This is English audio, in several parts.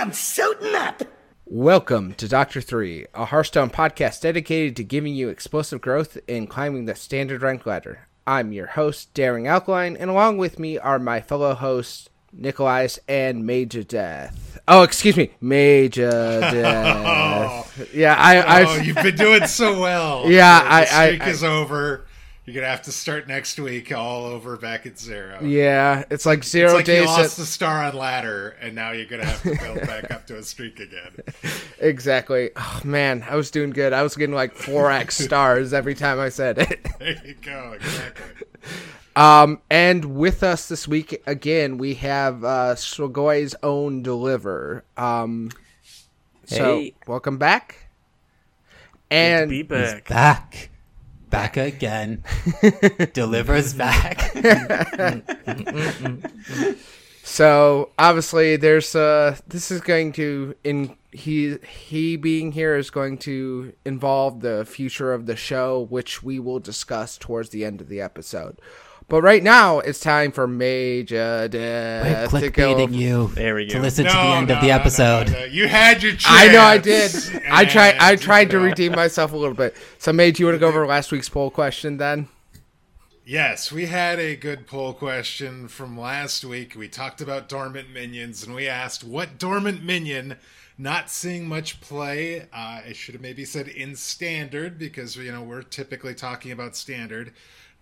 I'm suiting up. Welcome to Doctor 3, a Hearthstone podcast dedicated to giving you explosive growth in climbing the standard rank ladder. I'm your host, Daring Alkaline, and along with me are my fellow hosts, Nikolais and Major Death. Oh, excuse me, Major Death. yeah, I, I. Oh, you've been doing so well. Yeah, the I- streak I- I- is over. You're gonna have to start next week all over back at zero. Yeah, it's like It's zero like you lost at- the star on ladder, and now you're gonna have to build back up to a streak again. exactly. Oh man, I was doing good. I was getting like four X stars every time I said it. There you go. Exactly. Um, and with us this week again, we have uh, Swagoy's own Deliver. Um, so welcome back. Good to And be back. back back again. Delivers back. So obviously, there's uh, this is going to in he he being here is going to involve the future of the show, which we will discuss towards the end of the episode. But right now, it's time for Major we're to go. clickbaiting you There we to go. listen to the No, end no, of the episode no, no. You had your chance. I know I did. I tried. I tried to redeem myself a little bit. So, Mage, you want to go over last week's poll question then? Yes, we had a good poll question from last week. We talked about dormant minions, and we asked what dormant minion, not seeing much play, uh, I should have maybe said in standard because you know we're typically talking about standard,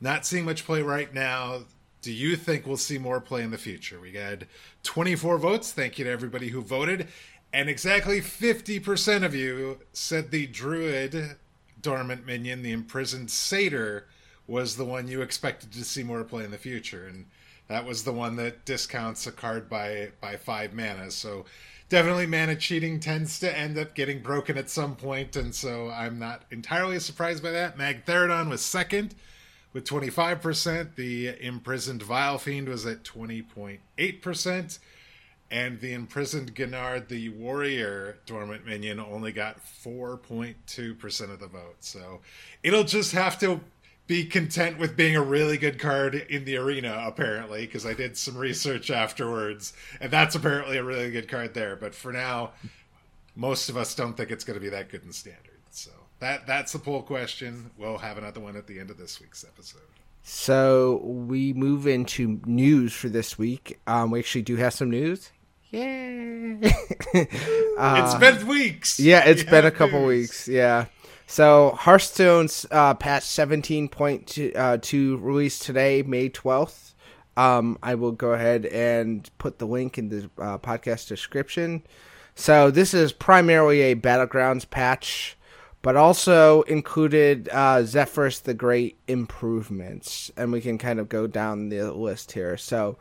not seeing much play right now. Do you think we'll see more play in the future? We had 24 votes. Thank you to everybody who voted, and exactly 50% of you said the druid dormant minion, the imprisoned satyr, was the one you expected to see more play in the future, and that was the one that discounts a card by by five mana. So definitely mana cheating tends to end up getting broken at some point, and so I'm not entirely surprised by that. Magtheridon was second with 25%. The imprisoned Vile Fiend was at 20.8%. And the imprisoned Gan'arg, the warrior dormant minion, only got 4.2% of the vote. So it'll just have to be content with being a really good card in the arena, apparently, because I did some research afterwards, and that's apparently a really good card there. But for now, most of us don't think it's going to be that good in standard. So that that's the poll question. We'll have another one at the end of this week's episode. So we move into news for this week. Um, we actually do have some news. Yay! it's been weeks. Uh, yeah, it's We been a couple news. weeks. Yeah. So Hearthstone's uh, patch seventeen point two uh, two released today, May twelfth. Um, I will go ahead and put the link in the uh, podcast description. So this is primarily a battlegrounds patch, but also included uh, Zephyrus the Great improvements, and we can kind of go down the list here. So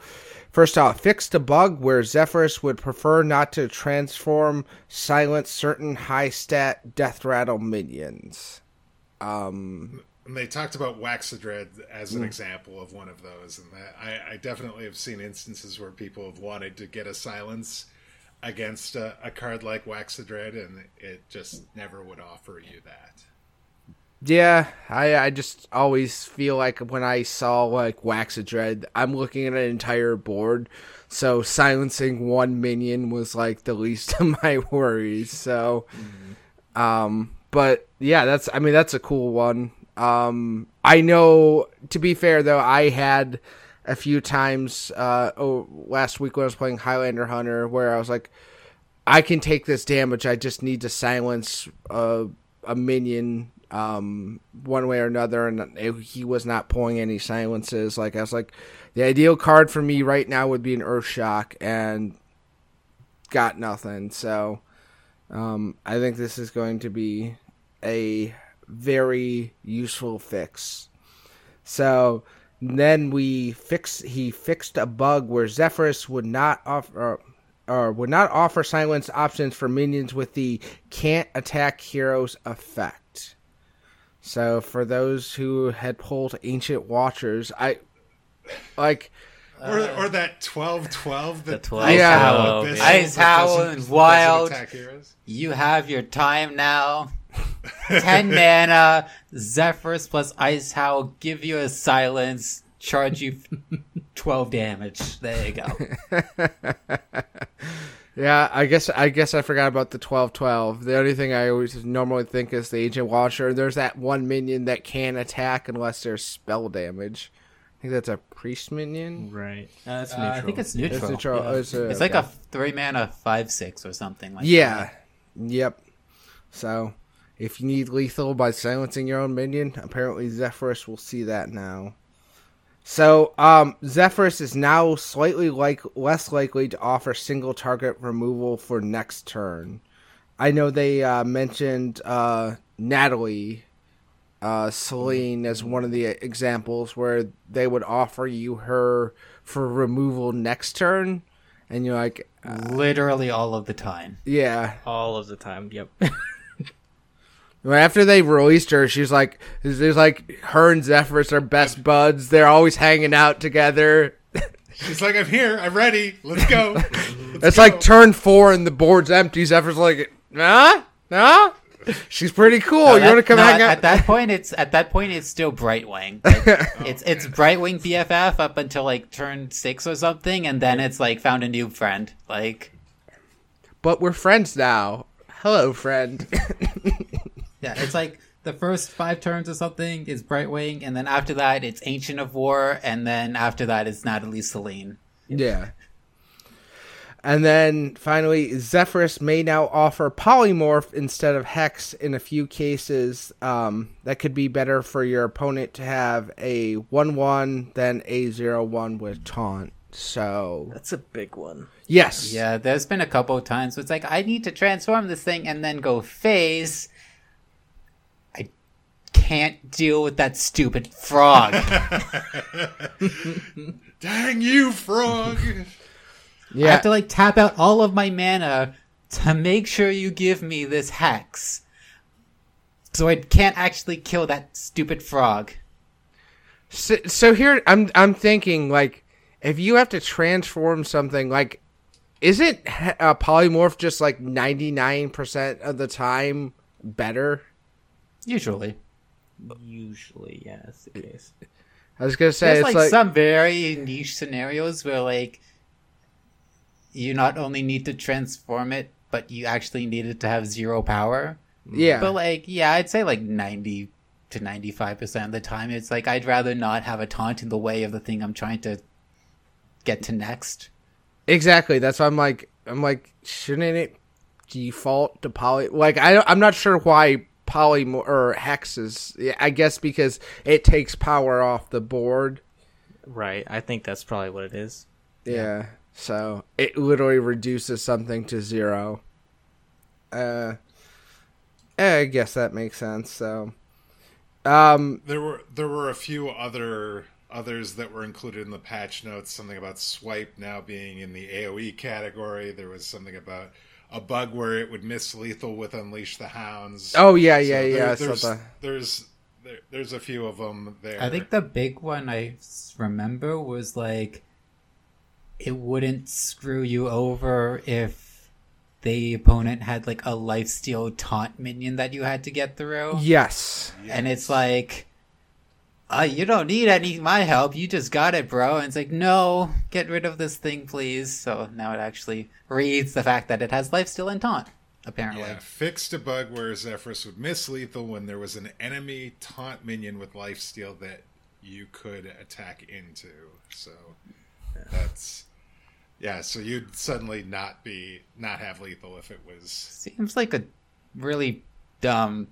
first off, fixed a bug where Zephyrus would prefer not to transform, silence certain high stat death rattle minions. Um, And they talked about Waxadred as an example of one of those, and that I, I definitely have seen instances where people have wanted to get a silence against a, a card like Waxadred, and it just never would offer you that. Yeah, I I just always feel like when I saw like Waxadred, I'm looking at an entire board, so silencing one minion was like the least of my worries. So, um, but yeah, that's I mean that's a cool one. Um, I know to be fair though, I had a few times uh oh, last week when I was playing Highlander Hunter where I was like, I can take this damage. I just need to silence a, a minion um, one way or another, and it- he was not pulling any silences. Like I was like, the ideal card for me right now would be an Earth Shock, and got nothing. So um, I think this is going to be a very useful fix. So then we fix. He fixed a bug where Zephyrus would not offer. Or would not offer silence options for minions with the can't attack heroes effect. So for those who had pulled Ancient Watchers, I like Or, or that 12 12 that The 12 Yeah. Howl. Abyssal Ice that Howl and Wild. you have your time now 10 mana zephyrus plus ice howl give you a silence charge you 12 damage there you go Yeah, I guess I guess I forgot about the twelve twelve. The only thing I always normally think is the agent watcher. There's that one minion that can attack unless there's spell damage. I think that's a priest minion. Right. Uh, that's Uh, neutral. I think it's It's, neutral. neutral- Yeah. it's, a- It's like okay. a three mana five six or something like that. yeah, that. yep. So if you need lethal by silencing your own minion, apparently Zephyrus will see that now. So um, Zephyrus is now slightly like less likely to offer single target removal for next turn. I know they uh, mentioned uh, Natalie uh, Seline as one of the examples where they would offer you her for removal next turn, and you're like, Literally all of the time. yeah. all of the time. Yep. Right After they released her, she's like, there's like her and Zephyrus are best buds. They're always hanging out together. She's like, I'm here. I'm ready. Let's go. Let's It's go." like turn four and the board's empty. Zephyrus like, nah, nah. She's pretty cool. No, you want to come no, hang at, out? at that point, it's at that point it's still Brightwing. Like, it's it's Brightwing BFF up until like turn six or something, and then it's like found a new friend. Like but we're friends now. Hello, friend. Yeah, it's like the first five turns or something is Brightwing, and then after that it's Ancient of War, and then after that it's Natalie Seline. yeah. And then finally, Zephyrus may now offer polymorph instead of hex in a few cases. Um, that could be better for your opponent to have a 1 1, than a 0 1 with taunt. So, That's a big one. yes. Yeah, there's been a couple of times where it's like I need to transform this thing and then go phase. I can't deal with that stupid frog. Dang you, frog. Yeah. I have to like tap out all of my mana to make sure you give me this hex. So I can't actually kill that stupid frog. So, so here I'm I'm thinking like if you have to transform something like isn't he- uh, polymorph just like 99% of the time better? Usually. Usually, yeah, that's the case. I was going to say There's it's like, like, some very niche scenarios where like you not only need to transform it, but you actually need it to have zero power. yeah. But like, yeah, I'd say like ninety to ninety-five percent of the time, it's like I'd rather not have a taunt in the way of the thing I'm trying to get to next. Exactly. That's why I'm like I'm like shouldn't it default to poly like I I'm not sure why poly or hexes. I guess because it takes power off the board. Right. I think that's probably what it is. Yeah. So it literally reduces something to zero. Uh I guess that makes sense. So um There were there were a few other others that were included in the patch notes. Something about swipe now being in the AOE category. There was something about a bug where it would miss lethal with unleash the hounds. Oh yeah, So yeah, there- yeah. There's saw that. there's there, there's a few of them there. I think the big one I remember was like it wouldn't screw you over if the opponent had like a lifesteal taunt minion that you had to get through. Yes. And it's like uh, you don't need any my help. You just got it, bro. And it's like, no, get rid of this thing, please. So now it actually reads the fact that it has lifesteal and taunt. Apparently, Yeah, fixed a bug where Zephyrus would miss lethal when there was an enemy taunt minion with lifesteal that you could attack into. So that's yeah. So you'd suddenly not be not have lethal if it was seems like a really dumb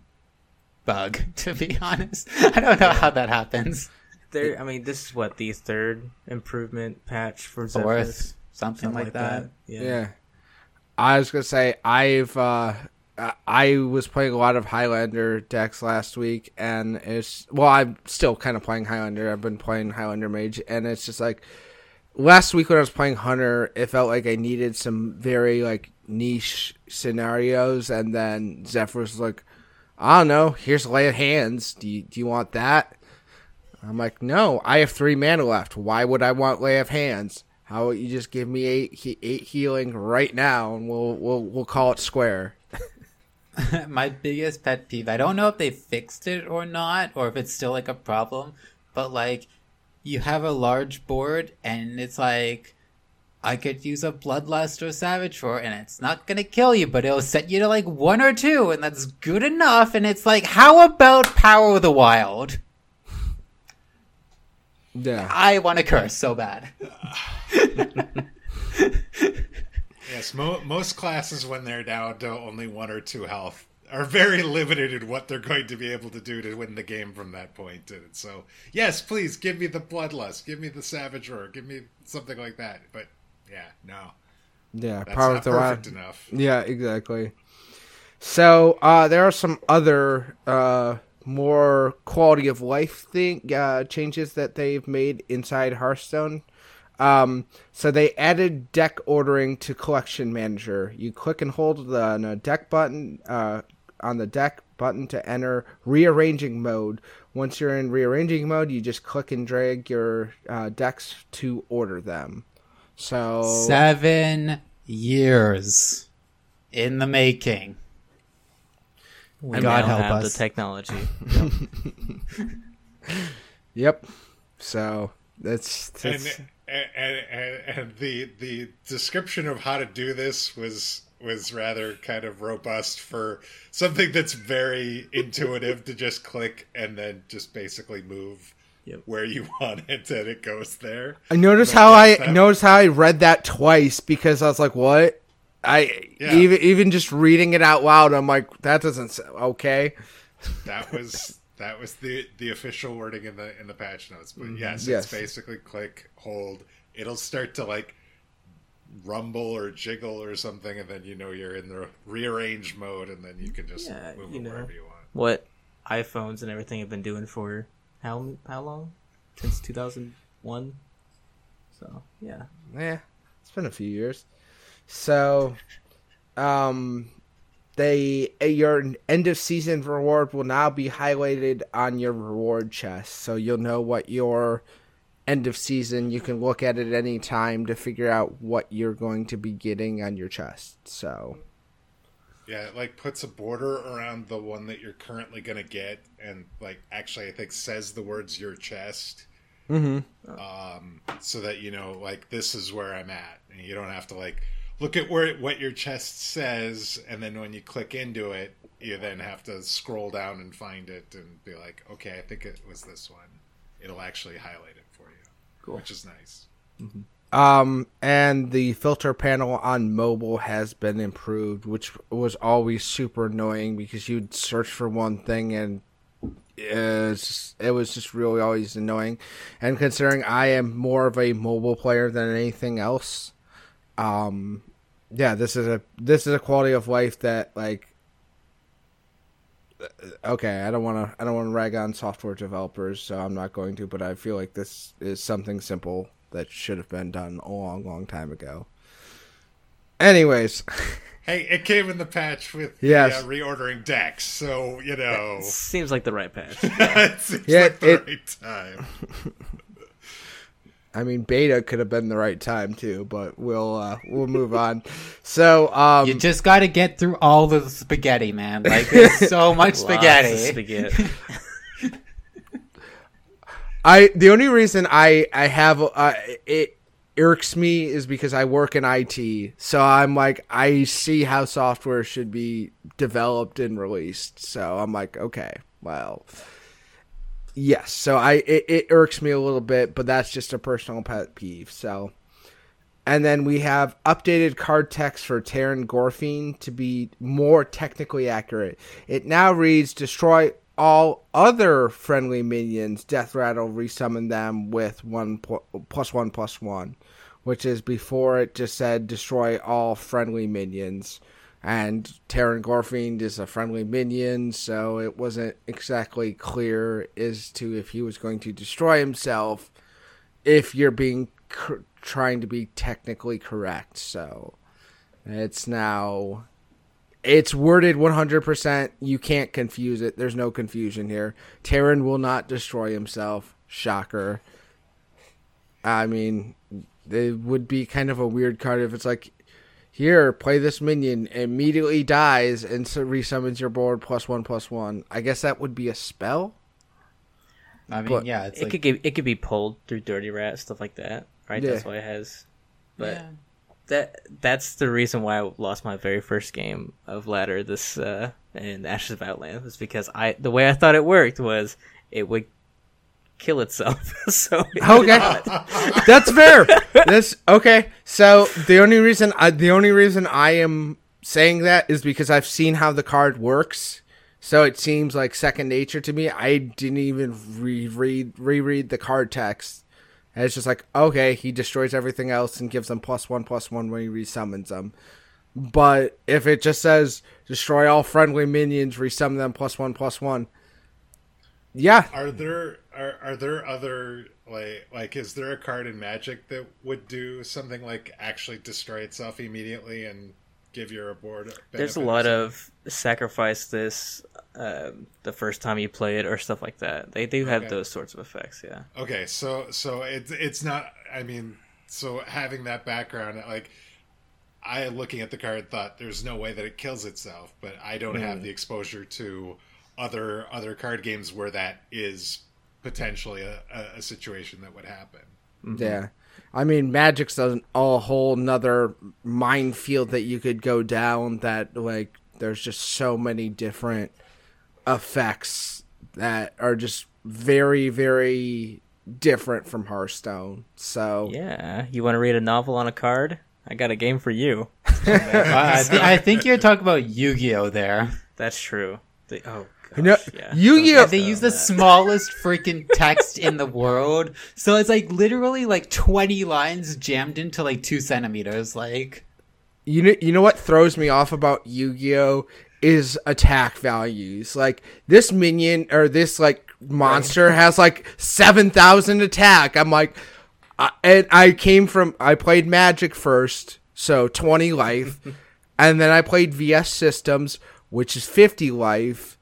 bug. To be honest, I don't know how that happens. There. I mean, this is what the third improvement patch for Zephyrus. Fourth, something, like, that. Yeah. Yeah. I was gonna say I've uh I- I was playing a lot of Highlander decks last week and it's well I'm still kind of playing Highlander. I've been playing Highlander Mage and it's just like last week when I was playing Hunter, it felt like I needed some very like niche scenarios and then Zephyrus was like I don't know, here's lay of hands. Do you do you want that? I'm like, no, I have three mana left. Why would I want lay of hands? How about you just give me eight eight healing right now, and we'll we'll we'll call it square. My biggest pet peeve. I don't know if they fixed it or not, or if it's still like a problem. But like, you have a large board, and it's like, I could use a Bloodlust or Savage Roar, and it's not gonna kill you, but it'll set you to like one or two, and that's good enough. And it's like, how about Power of the Wild? Yeah. I want to curse so bad. Yes, mo- most classes when they're down to only one or two health are very limited in what they're going to be able to do to win the game from that point. And so, yes, please give me the bloodlust, give me the savage roar, give me something like that. But yeah, no, Yeah. that's Power not of the perfect Wild. enough. Yeah, exactly. So uh, there are some other uh, more quality of life thing uh, changes that they've made inside Hearthstone. Um, so they added deck ordering to Collection Manager. You click and hold the a deck button uh, on the deck button to enter rearranging mode. Once you're in rearranging mode, you just click and drag your uh, decks to order them. So Seven years in the making. We God now help have us. the technology. Yep. So that's, that's And, and, and, and the the description of how to do this was was rather kind of robust for something that's very intuitive to just click and then just basically move Yep. where you want it and it goes there. I noticed how I that- noticed how I read that twice because I was like, "What?" I Yeah. even even just reading it out loud, I'm like, "That doesn't s okay." That was that was the the official wording in the in the patch notes. But yes, Mm-hmm. Yes. it's basically click, hold. It'll start to like rumble or jiggle or something, and then you know you're in the rearrange mode, and then you can just Yeah, move you it know. wherever you want. what iPhones and everything have been doing for how how long? Since 2001. So yeah, Yeah, it's been a few years. So, um, they uh, your end of season reward will now be highlighted on your reward chest, so you'll know what your end of season. You can look at it any time to figure out what you're going to be getting on your chest. So, Yeah, it like puts a border around the one that you're currently gonna get, and like actually, I think says the words "your chest," mm-hmm. um, so that you know like this is where I'm at, and you don't have to like look at where what your chest says, and then when you click into it, you then have to scroll down and find it and be like, okay, I think it was this one. It'll actually highlight it for you, Cool. which is nice. Um, and the filter panel on mobile has been improved, which was always super annoying because you'd search for one thing and it was just really always annoying. And considering I am more of a mobile player than anything else, um, yeah, this is a this is a quality of life that like. Okay, I don't want to. I don't want to rag on software developers, so I'm not going to. But I feel like this is something simple that should have been done a long, long time ago. Anyways, Hey, it came in the patch with Yes. the, uh, reordering decks, so you know seems like the right patch. it seems Yeah, like the it- right time. I mean, beta could have been the right time too, but we'll uh, we'll move on. So, um, You just got to get through all the spaghetti, man. Like there's so much spaghetti. spaghetti. I the only reason I I have uh, it irks me is because I work in IT, so I'm like I see how software should be developed and released. So I'm like, okay, well, yes. So I it, it irks me a little bit, but that's just a personal pet peeve. So. And then we have updated card text for Teron Gorefiend to be more technically accurate. It now reads destroy all other friendly minions, Death Rattle, resummon them with one pl- plus one plus one, which is before it just said destroy all friendly minions. And Teron Gorefiend is a friendly minion, so it wasn't exactly clear as to if he was going to destroy himself if you're being cr- trying to be technically correct. So it's now it's worded 100%. You can't confuse it. There's no confusion here. Teron will not destroy himself. Shocker. I mean, it would be kind of a weird card if it's like, here, play this minion, immediately dies, and so resummons your board plus one plus one. I guess that would be a spell? I mean, But yeah, it's it like could get, it could be pulled through Dirty Rat stuff like that, right? Yeah. That's why it has but Yeah. That that's the reason why I lost my very first game of ladder this uh in Ashes of Outland was because I the way I thought it worked was it would kill itself. so it Okay. That's fair. That's okay. So the only reason I, the only reason I am saying that is because I've seen how the card works. So it seems like second nature to me. I didn't even reread reread the card text. And it's just like, okay, he destroys everything else and gives them plus one plus one when he resummons them. But if it just says destroy all friendly minions, resummon them plus one plus one. Yeah, Are there are are there other like like is there a card in Magic that would do something like actually destroy itself immediately and give your board? There's a lot of sacrifice this um, the first time you play it or stuff like that. They do have Okay. those sorts of effects, yeah. Okay, so so it's it's not. I mean, so having that background, like I looking at the card, thought there's no way that it kills itself, but I don't have the exposure to other other card games where that is potentially a, a, a situation that would happen. Yeah. I mean, Magic's a, a whole nother minefield that you could go down that, like, there's just so many different effects that are just very, very different from Hearthstone. So, Yeah, you want to read a novel on a card? I got a game for you. I, thi- I think you're talking about Yu-Gi-Oh there. That's true. The, oh, gosh, you know, yeah. Yu-Gi-Oh! They use the smallest freaking text in the world, so it's like literally like 20 lines jammed into like two centimeters. Like, you know, you know what throws me off about Yu-Gi-Oh is attack values. Like this minion or this like monster has like seven thousand attack. I'm like, I, and I came from I played Magic first, so twenty life, and then I played VS Systems, which is fifty life,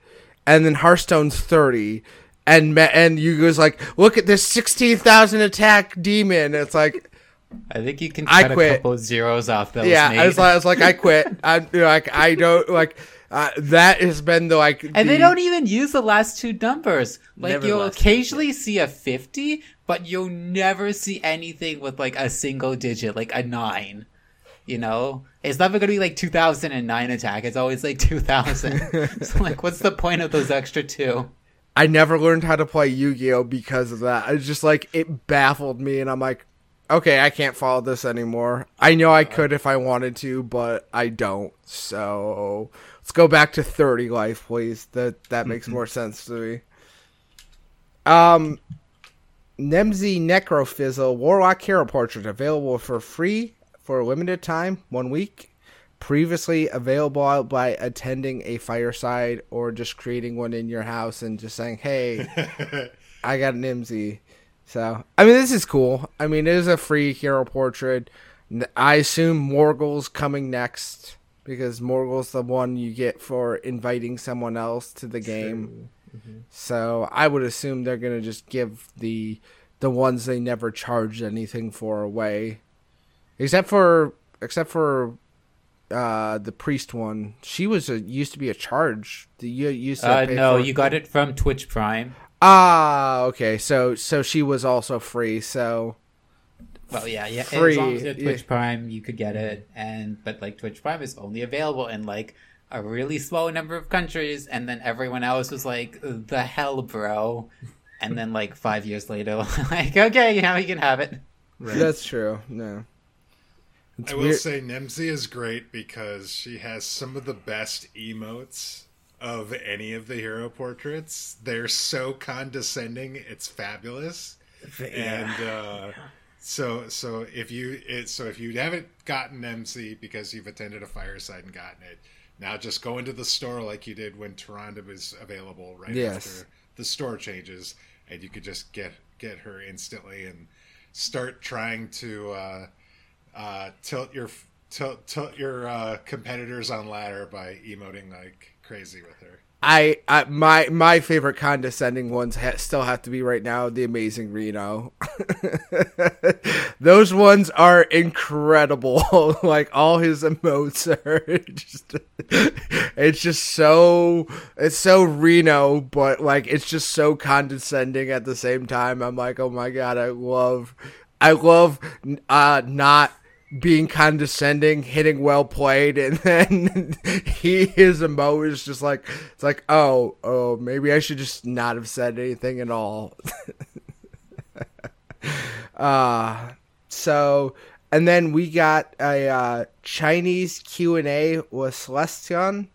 and then Hearthstone's thirty. And ma- and you goes like, look at this sixteen thousand attack demon. It's like, I think you can I cut a quit. couple zeros off those. yeah, I was, like, I was like, I quit. I'm like, I don't like. Uh, that has been the like, And they don't even use the last two numbers. Like Never you'll last two, occasionally see a 50, but you'll never see anything with like a single digit, like a 9. You know? It's never going to be like 2009 attack. It's always like 2000. so like what's the point of those extra two? I never learned how to play Yu-Gi-Oh because of that. It's just like it baffled me, and I'm like, okay, I can't follow this anymore. I know I could if I wanted to, but I don't. So let's go back to 30 life, please. That that makes more sense to me. Um, Nemsy Necrofizzle Warlock Hero Portrait available for free for a limited time, one week. Previously available by attending a fireside or just creating one in your house and just saying, "Hey, I got an Nemsy." So, I mean, this is cool. I mean, it is a free hero portrait. I assume Morgl's coming next because Morgl's the one you get for inviting someone else to the game. So, I would assume they're going to just give the the ones they never charged anything for away. Except for except for uh the priest one. She was a used to be a charge. The you used to Uh, pay no, for- you got it from Twitch Prime. Ah, okay. So so she was also free. So Well, yeah, yeah. Free, as long as you had yeah. Twitch Prime, you could get it, and but like Twitch Prime is only available in like a really small number of countries, and then everyone else was like, "The hell, bro!" And then like five years later, like, okay, now you can have it. that's true. No. It's I will say Nemsy is great because she has some of the best emotes of any of the hero portraits. They're so condescending; it's fabulous. And uh, so, so if you it, so if you haven't gotten MC because you've attended a fireside and gotten it, now just go into the store like you did when Tyrande was available right Yes. after the store changes, and you could just get get her instantly and start trying to. Uh, uh, tilt your tilt tilt your uh, competitors on ladder by emoting like crazy with her. I, I my my favorite condescending ones ha- still have to be right now the amazing Reno. Those ones are incredible. like all his emotes are just it's just so it's so Reno, but like it's just so condescending at the same time. I'm like, oh my god, I love I love uh not being condescending, hitting well played, and then he his emo is just like it's like oh oh maybe I should just not have said anything at all. uh so and then we got a uh, Chinese Q and A with Celestalon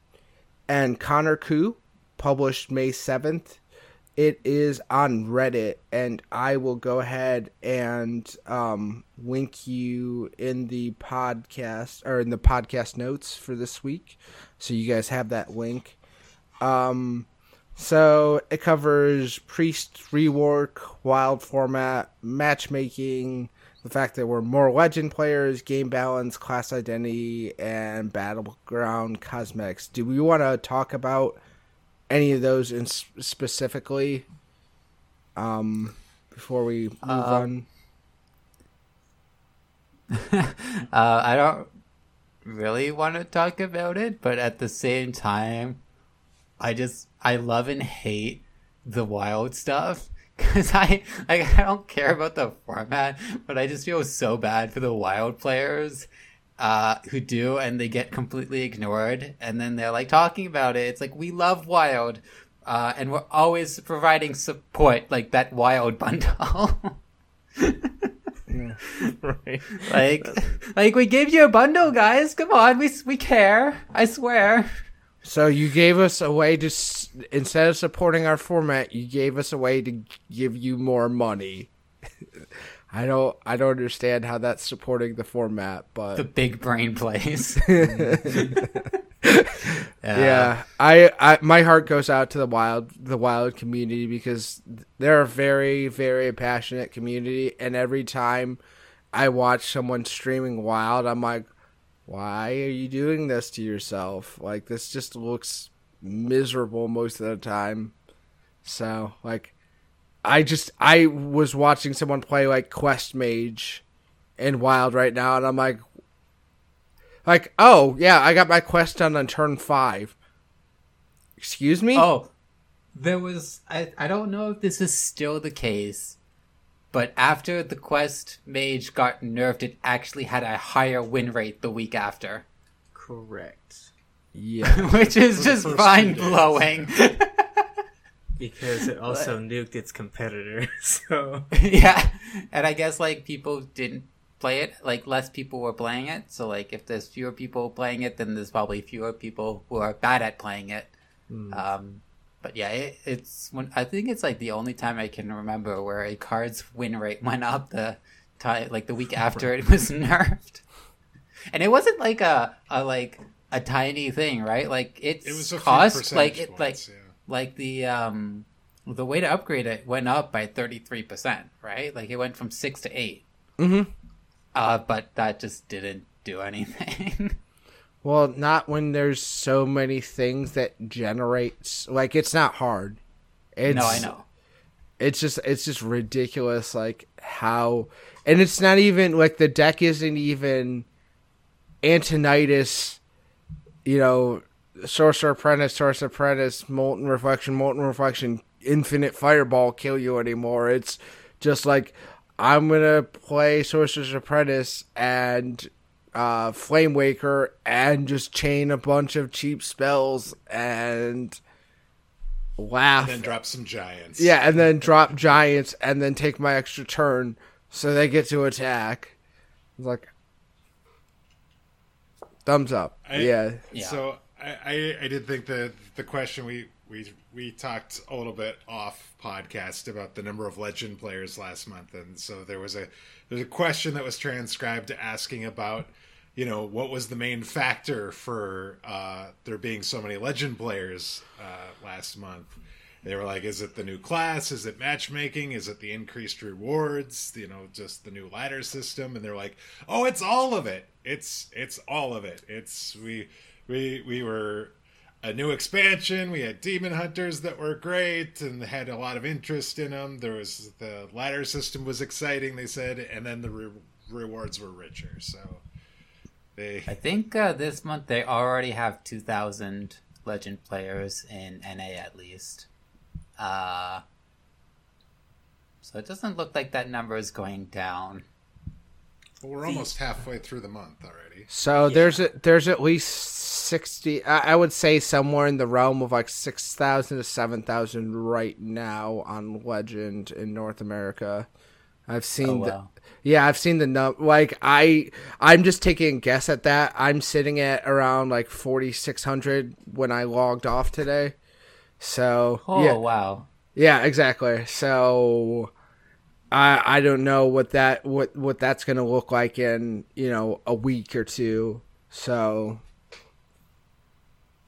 and Conor Kou, published May seventh. It is on Reddit, and I will go ahead and um, link you in the podcast or in the podcast notes for this week, so you guys have that link. Um, so it covers priest rework, wild format, matchmaking, the fact that we're more legend players, game balance, class identity, and battleground cosmetics. Do we want to talk about any of those in specifically um, before we move Uh, on? uh, I don't really want to talk about it, but at the same time, I just I love and hate the wild stuff because I like I don't care about the format, but I just feel so bad for the wild players uh, who do, and they get completely ignored, and then they're like talking about it. It's like we love wild. Uh, and we're always providing support, like that wild bundle. right. Like, like we gave you a bundle, guys. Come on, we we care. I swear. So you gave us a way to instead of supporting our format, you gave us a way to give you more money. I don't I don't understand how that's supporting the format, but The big brain plays. yeah, I, I my heart goes out to the wild the wild community because they're a very very passionate community, and every time I watch someone streaming wild, I'm like, why are you doing this to yourself? Like this just looks miserable most of the time. So like, I just I was watching someone play like Quest Mage in Wild right now, and I'm like, like, oh yeah, I got my quest done on turn five. Excuse me? Oh, there was. I I don't know if this is still the case, but after the quest mage got nerfed, it actually had a higher win rate the week after, Correct. yeah. which is just mind days. blowing. Because it also nuked its competitor. So yeah, and I guess like people didn't play it. Like less people were playing it. So like if there's fewer people playing it, then there's probably fewer people who are bad at playing it. Um, but yeah, it, it's when I think it's like the only time I can remember where a card's win rate went up the ti like the week after it was nerfed, and it wasn't like a, a like a tiny thing, right? Like it's It was a few cost like percentage it like yeah. Like the um the way to upgrade it went up by 33%, right? Like it went from 6 to 8. Mhm. Uh but that just didn't do anything. Well, not when there's so many things that generates like it's not hard. It's, no, I know. It's just it's just ridiculous like how and it's not even like the deck isn't even Antonidas, you know, Sorcerer Apprentice, Sorcerer Apprentice, Molten Reflection, Molten Reflection, Infinite Fireball kill you anymore. It's just like I'm gonna play Sorcerer's Apprentice and uh, Flame Waker and just chain a bunch of cheap spells and laugh. And then drop some giants. Yeah, and then drop giants and then take my extra turn so they get to attack. It's like thumbs up. I- yeah. Yeah. So I, I, did think that the question we, we we talked a little bit off podcast about the number of legend players last month, and so there was a there's a question that was transcribed asking about you know what was the main factor for uh, there being so many legend players uh, last month. They were like, is it the new class? Is it matchmaking? Is it the increased rewards? You know, just the new ladder system? And they're like, oh, it's all of it. It's it's all of it. It's we we we were a new expansion. We had demon hunters that were great and had a lot of interest in them. There was the ladder system was exciting. They said, and then the re- rewards were richer. So they I think uh, this month they already have 2000 legend players in NA at least. Uh so it doesn't look like that number is going down. Well, we're almost halfway through the month already. So there's a, there's at least sixty. I, I would say somewhere in the realm of like six thousand to seven thousand right now on Legend in North America. I've seen Oh, the yeah, I've seen the num. Like I, I'm just taking a guess at that. I'm sitting at around like forty six hundred when I logged off today. So Oh yeah, wow. yeah, exactly. So I I don't know what that what what that's going to look like in, you know, a week or two. So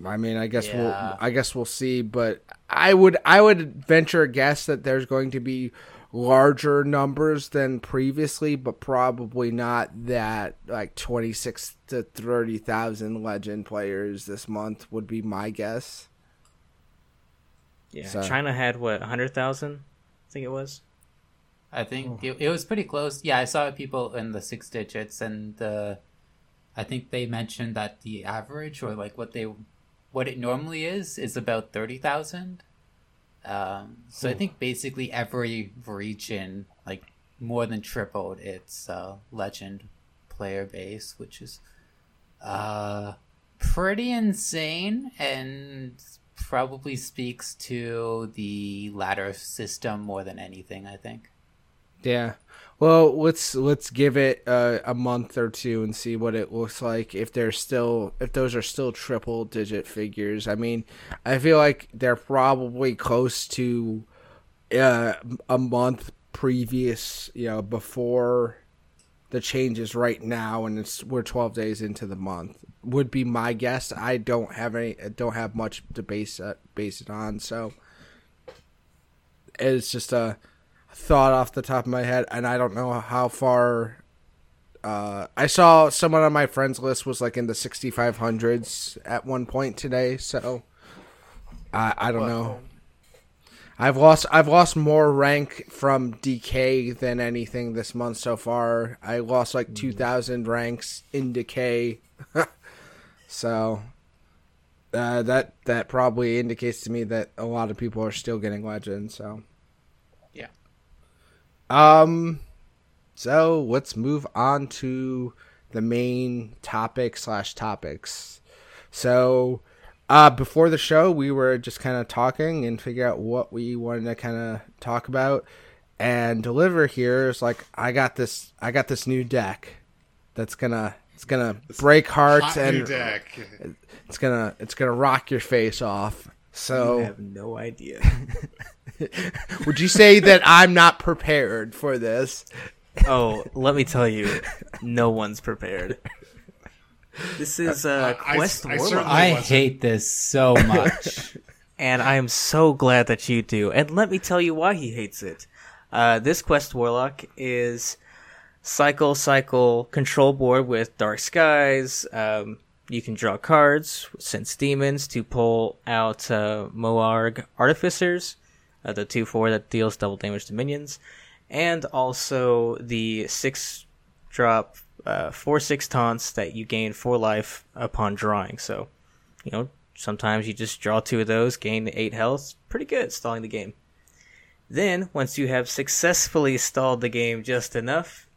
I mean, I guess Yeah. we'll I guess we'll see, but I would I would venture a guess that there's going to be larger numbers than previously, but probably not that like 26 to 30,000 legend players this month would be my guess. Yeah, So- China had what 100,000? I think it was. I think it, it was pretty close. Yeah, I saw people in the six digits, and uh, I think they mentioned that the average or like what they what it normally is is about thirty thousand. Um, so I think basically every region like more than tripled its uh, legend player base, which is uh, pretty insane and probably speaks to the ladder system more than anything. I think. Yeah. Well, let's let's give it uh, a month or two and see what it looks like. If they're still, if those are still triple digit figures. I mean, I feel like they're probably close to uh, a month previous, you know, before the changes right now, and it's we're twelve days into the month. Would be my guess. I don't have any, don't have much to base uh, base it on, so it's just a thought off the top of my head, and I don't know how far. Uh, I saw someone on my friends list was like in the 6500s at one point today, so I I don't know. I've lost I've lost more rank from decay than anything this month so far. I lost like 2000 ranks in decay. so uh, that that probably indicates to me that a lot of people are still getting legends. so. Um, so let's move on to the main topic slash topics. So, uh, before the show, we were just kind of talking and figure out what we wanted to kind of talk about. And deliver here is like, I got this, I got this new deck that's gonna, it's gonna break hearts Hot and it's gonna, it's gonna rock your face off. I So, have no idea. would you say that I'm not prepared for this? oh, let me tell you, no one's prepared. This is uh, I- I- Quest I Warlock, certainly- I hate this so much. and I am so glad that you do. And let me tell you why he hates it. Uh, this Quest Warlock is cycle cycle control board with Dark Skies. Um, you can draw cards, sense demons to pull out uh, Moarg Artificers, uh, the 2 4 that deals double damage to minions, and also the 6 drop uh, 4 6 taunts that you gain 4 life upon drawing. So, you know, sometimes you just draw two of those, gain 8 health. Pretty good stalling the game. Then, once you have successfully stalled the game just enough,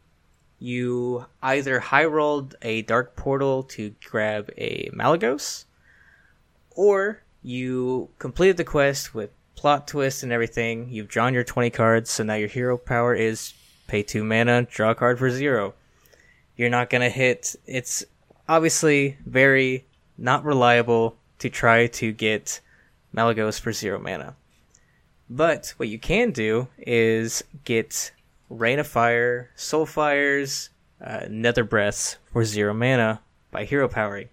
you either high rolled a dark portal to grab a Malygos, or you completed the quest with plot twist and everything. You've drawn your 20 cards, so now your hero power is pay 2 mana, draw a card for 0. You're not gonna hit. It's obviously very not reliable to try to get Malygos for 0 mana. But what you can do is get Rain of Fire, Soul Fires, uh, Nether Breaths for zero mana by hero powering.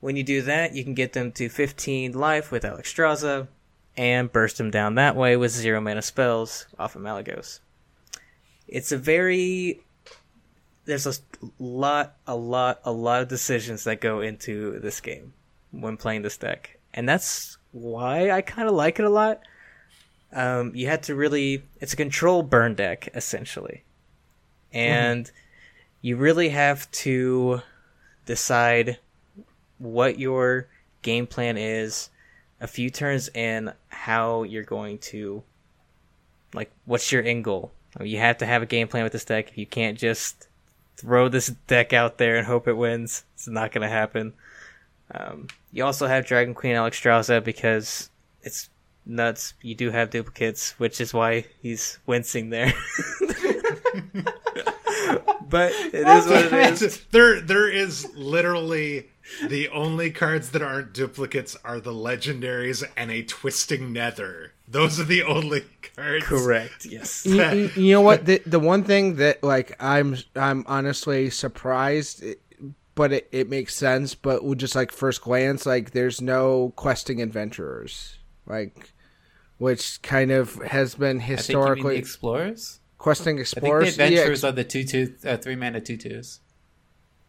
When you do that, you can get them to 15 life with Alexstrasza and burst them down that way with zero mana spells off of Malygos. It's a very. There's a lot, a lot, a lot of decisions that go into this game when playing this deck. And that's why I kind of like it a lot um, you had to really it's a control burn deck essentially and you really have to decide what your game plan is a few turns in how you're going to like what's your end goal you have to have a game plan with this deck you can't just throw this deck out there and hope it wins. It's not going to happen. Um, you also have Dragon Queen Alexstrasza because it's nuts. You do have duplicates, which is why he's wincing there. but it is what it is. there, there is literally the only cards that aren't duplicates are the legendaries and a twisting nether. Those are the only cards. Correct. Yes. you, you- you know what? The the one thing that like I'm I'm honestly surprised, it- but it, it makes sense. But with just like first glance, like there's no questing adventurers, like which kind of has been I think you mean the historically explorers. questing I think explorers. the yeah, adventurers are the two two uh, three mana two twos.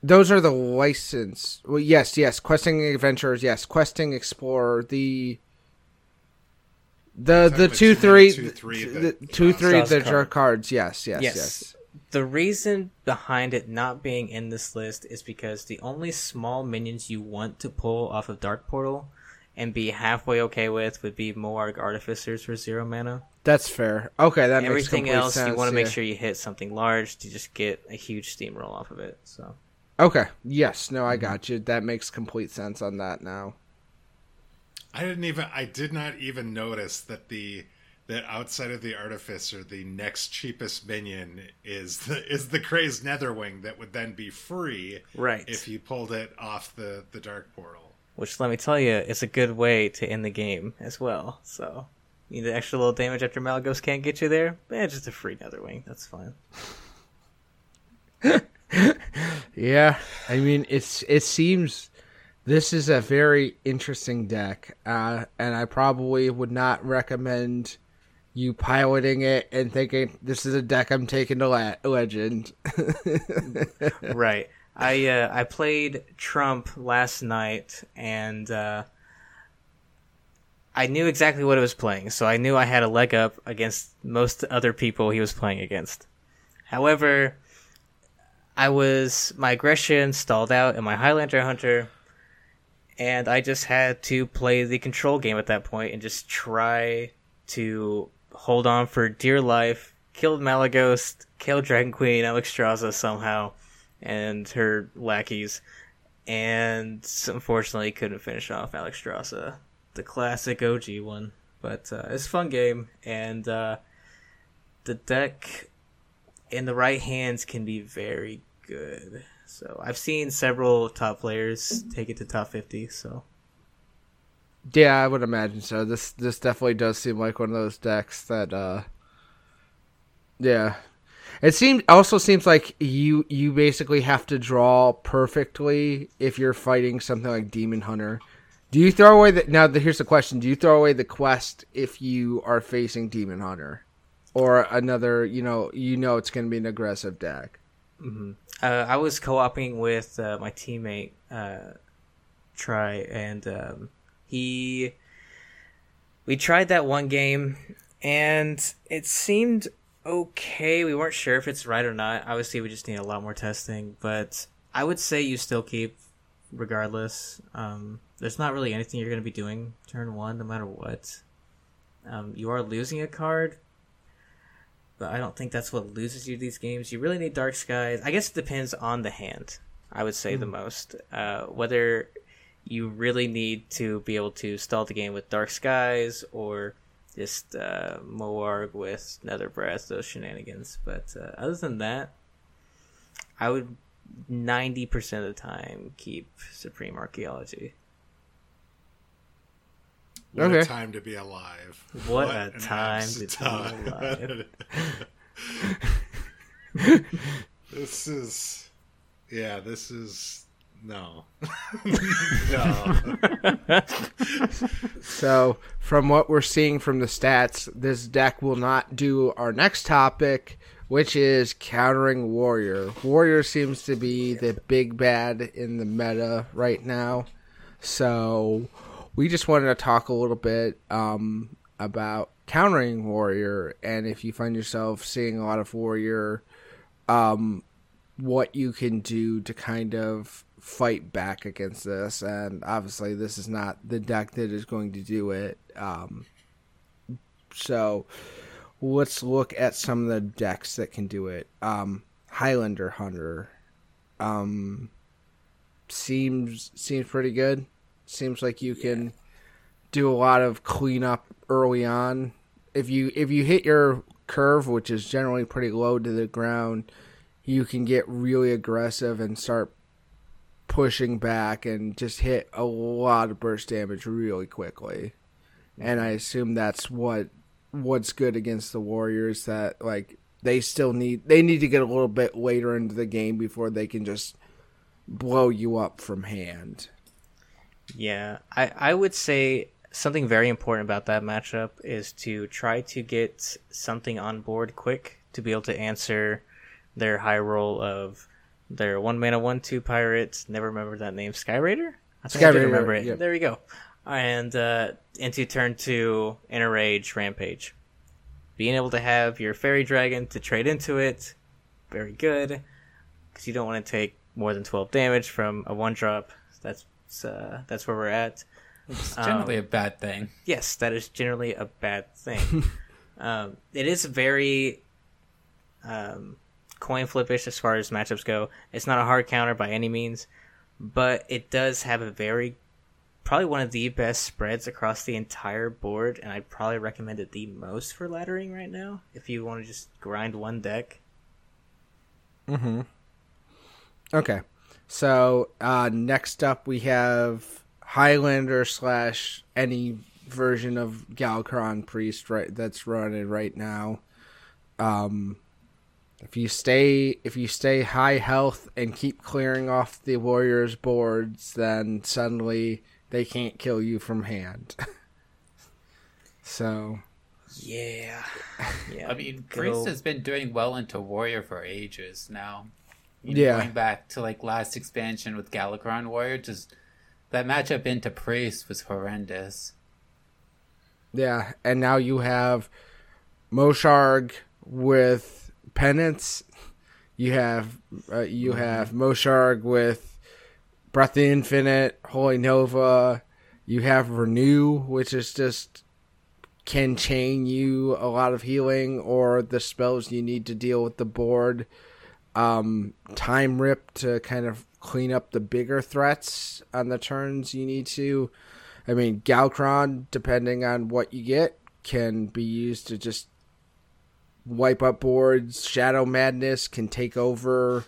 those are the license. Well, yes, yes, questing adventurers. Yes, questing explorer. The the the about two two three mana, two, three the that two cost- three cost that are card. cards. Yes, yes, Yes. yes. The reason behind it not being in this list is because the only small minions you want to pull off of Dark Portal and be halfway okay with would be Moarg Artificers for zero mana. That's fair. Okay, that makes sense. Everything complete else, sense. you want to make sure you hit something large to just get a huge steamroll off of it. So Okay. Yes. No, I got you. That makes complete sense on that now. I didn't even. I did not even notice that the that outside of the artificer, the next cheapest minion is the is the crazed netherwing that would then be free right, if you pulled it off the the dark portal. Which let me tell you, is a good way to end the game as well. So. you Need the extra little damage after Malygos can't get you there? Eh, just a free Netherwing. That's fine. Yeah. I mean, it's it seems this is a very interesting deck, uh, and I probably would not recommend you piloting it and thinking this is a deck I'm taking to la- Legend. right. I uh, I played Trump last night, and uh, I knew exactly what it was playing, so I knew I had a leg up against most other people he was playing against. However, I was my aggression stalled out in my Highlander Hunter, and I just had to play the control game at that point and just try to hold on for dear life. Killed Malygos, killed Dragon Queen, Alexstrasza somehow, and her lackeys, and unfortunately couldn't finish off Alex Alexstrasza, the classic OG one. But uh, it's a fun game, and uh, the deck in the right hands can be very good. So I've seen several top players take it to top fifty. So yeah, I would imagine so. This this definitely does seem like one of those decks that uh yeah. It seems also seems like you you basically have to draw perfectly if you're fighting something like Demon Hunter. Do you throw away the now? The, here's the question: Do you throw away the quest if you are facing Demon Hunter, or another? You know, you know it's going to be an aggressive deck. uh, I was co-oping with uh, my teammate uh, Try, and um, he we tried that one game, and it seemed okay. We weren't sure if it's right or not. Obviously, we just need a lot more testing, but I would say you still keep regardless. Um, there's not really anything you're going to be doing turn one, no matter what. Um, you are losing a card, but I don't think that's what loses you these games. You really need Dark Skies. I guess it depends on the hand. I would say the most uh, whether you really need to be able to stall the game with Dark Skies or just uh, Moarg with Nether Breath, those shenanigans. But uh, other than that, I would ninety percent of the time keep Supreme Archaeology. What Okay. a time to be alive! What a time abs- to be alive. this is, yeah, this is no, no. So, from what we're seeing from the stats, this deck will not do our next topic, which is countering Warrior. Warrior seems to be the big bad in the meta right now. So, we just wanted to talk a little bit um, about countering Warrior, and if you find yourself seeing a lot of Warrior, um, what you can do to kind of fight back against this. And obviously, this is not the deck that is going to do it. Um, so let's look at some of the decks that can do it. Um, Highlander Hunter. um, seems seems pretty good. Seems like you can do a lot of cleanup early on. If you if you hit your curve, which is generally pretty low to the ground, you can get really aggressive and start pushing back and just hit a lot of burst damage really quickly. And I assume that's what what's good against the Warriors that like they still need they need to get a little bit later into the game before they can just blow you up from hand. Yeah, I, I would say something very important about that matchup is to try to get something on board quick to be able to answer their high roll of their one mana one two pirates. Never remember that name, Sky Raider. I think I did Raider, remember it. yep. There we go. And uh, into turn two, Inner Rage, Rampage. Being able to have your Faerie Dragon to trade into it, very good, because you don't want to take more than twelve damage from a one drop. That's uh, that's where we're at. It's generally Um, a bad thing. yes, that is generally a bad thing. um, it is very um, coin flippish as far as matchups go. It's not a hard counter by any means, but it does have a very probably one of the best spreads across the entire board, and I'd probably recommend it the most for laddering right now if you want to just grind one deck. Mhm. Okay. So uh, next up we have Highlander slash any version of Galakrond Priest right that's running right now. Um, if you stay if you stay high health and keep clearing off the warriors boards, then suddenly they can't kill you from hand. so Yeah, yeah. I mean, Priest old- has been doing well into Warrior for ages now. You Yeah. Going back to like last expansion with Galakrond Warrior, just that matchup into Priest was horrendous. Yeah, and now you have Mosharg with Penance. You have uh, you have Mosharg with Breath of Infinite, Holy Nova. You have Renew, which is just can chain you a lot of healing or the spells you need to deal with the board. Um, time Rip to kind of clean up the bigger threats on the turns you need to. I mean, Galakrond, depending on what you get, can be used to just wipe up boards. Shadow Madness can take over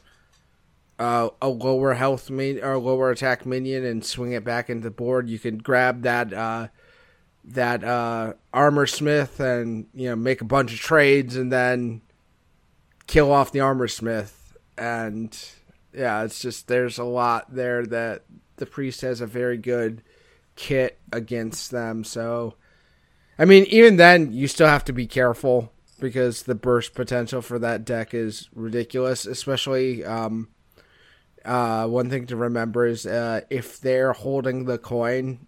uh, a lower health min- or lower attack minion and swing it back into the board. You can grab that uh, that uh, armor smith and you know make a bunch of trades and then kill off the armor smith and yeah it's just there's a lot there that the priest has a very good kit against them so i mean even then you still have to be careful because the burst potential for that deck is ridiculous especially um uh one thing to remember is uh if they're holding the coin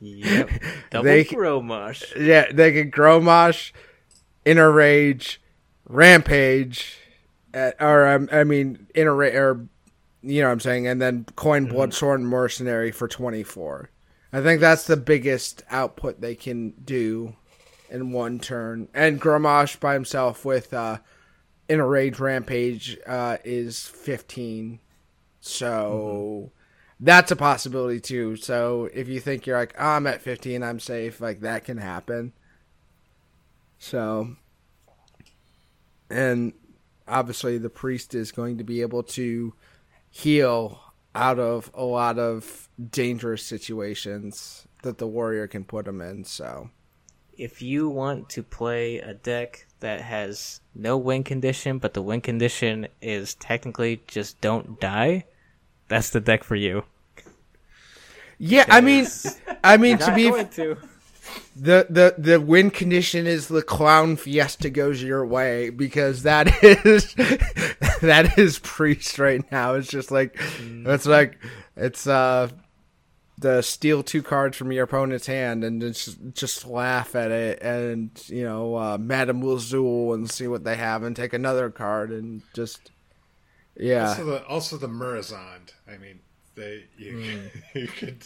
Yep. Double They- throw mush. yeah, they can Grommash, Inner Rage, Rampage, uh, or um, I mean Inner Ra- or you know what I'm saying, and then Coin Bloodsworn Mercenary for 24. I think that's the biggest output they can do in one turn. And Grommash by himself with uh, in a Rage Rampage uh, is 15. So that's a possibility too. So if you think you're like, oh, I'm at 15, I'm safe, like that can happen. So, and obviously the priest is going to be able to heal out of a lot of dangerous situations that the warrior can put him in. So, if you want to play a deck that has no win condition, but the win condition is technically just don't die, that's the deck for you. yeah, I mean, I mean to be to. the the the win condition is the clown fiesta goes your way because that is that is priest right now it's just like it's like it's uh the steal two cards from your opponent's hand and just just laugh at it and you know uh Madame Lazul and see what they have and take another card and just yeah Also the also the Murozond. I mean, they you, you could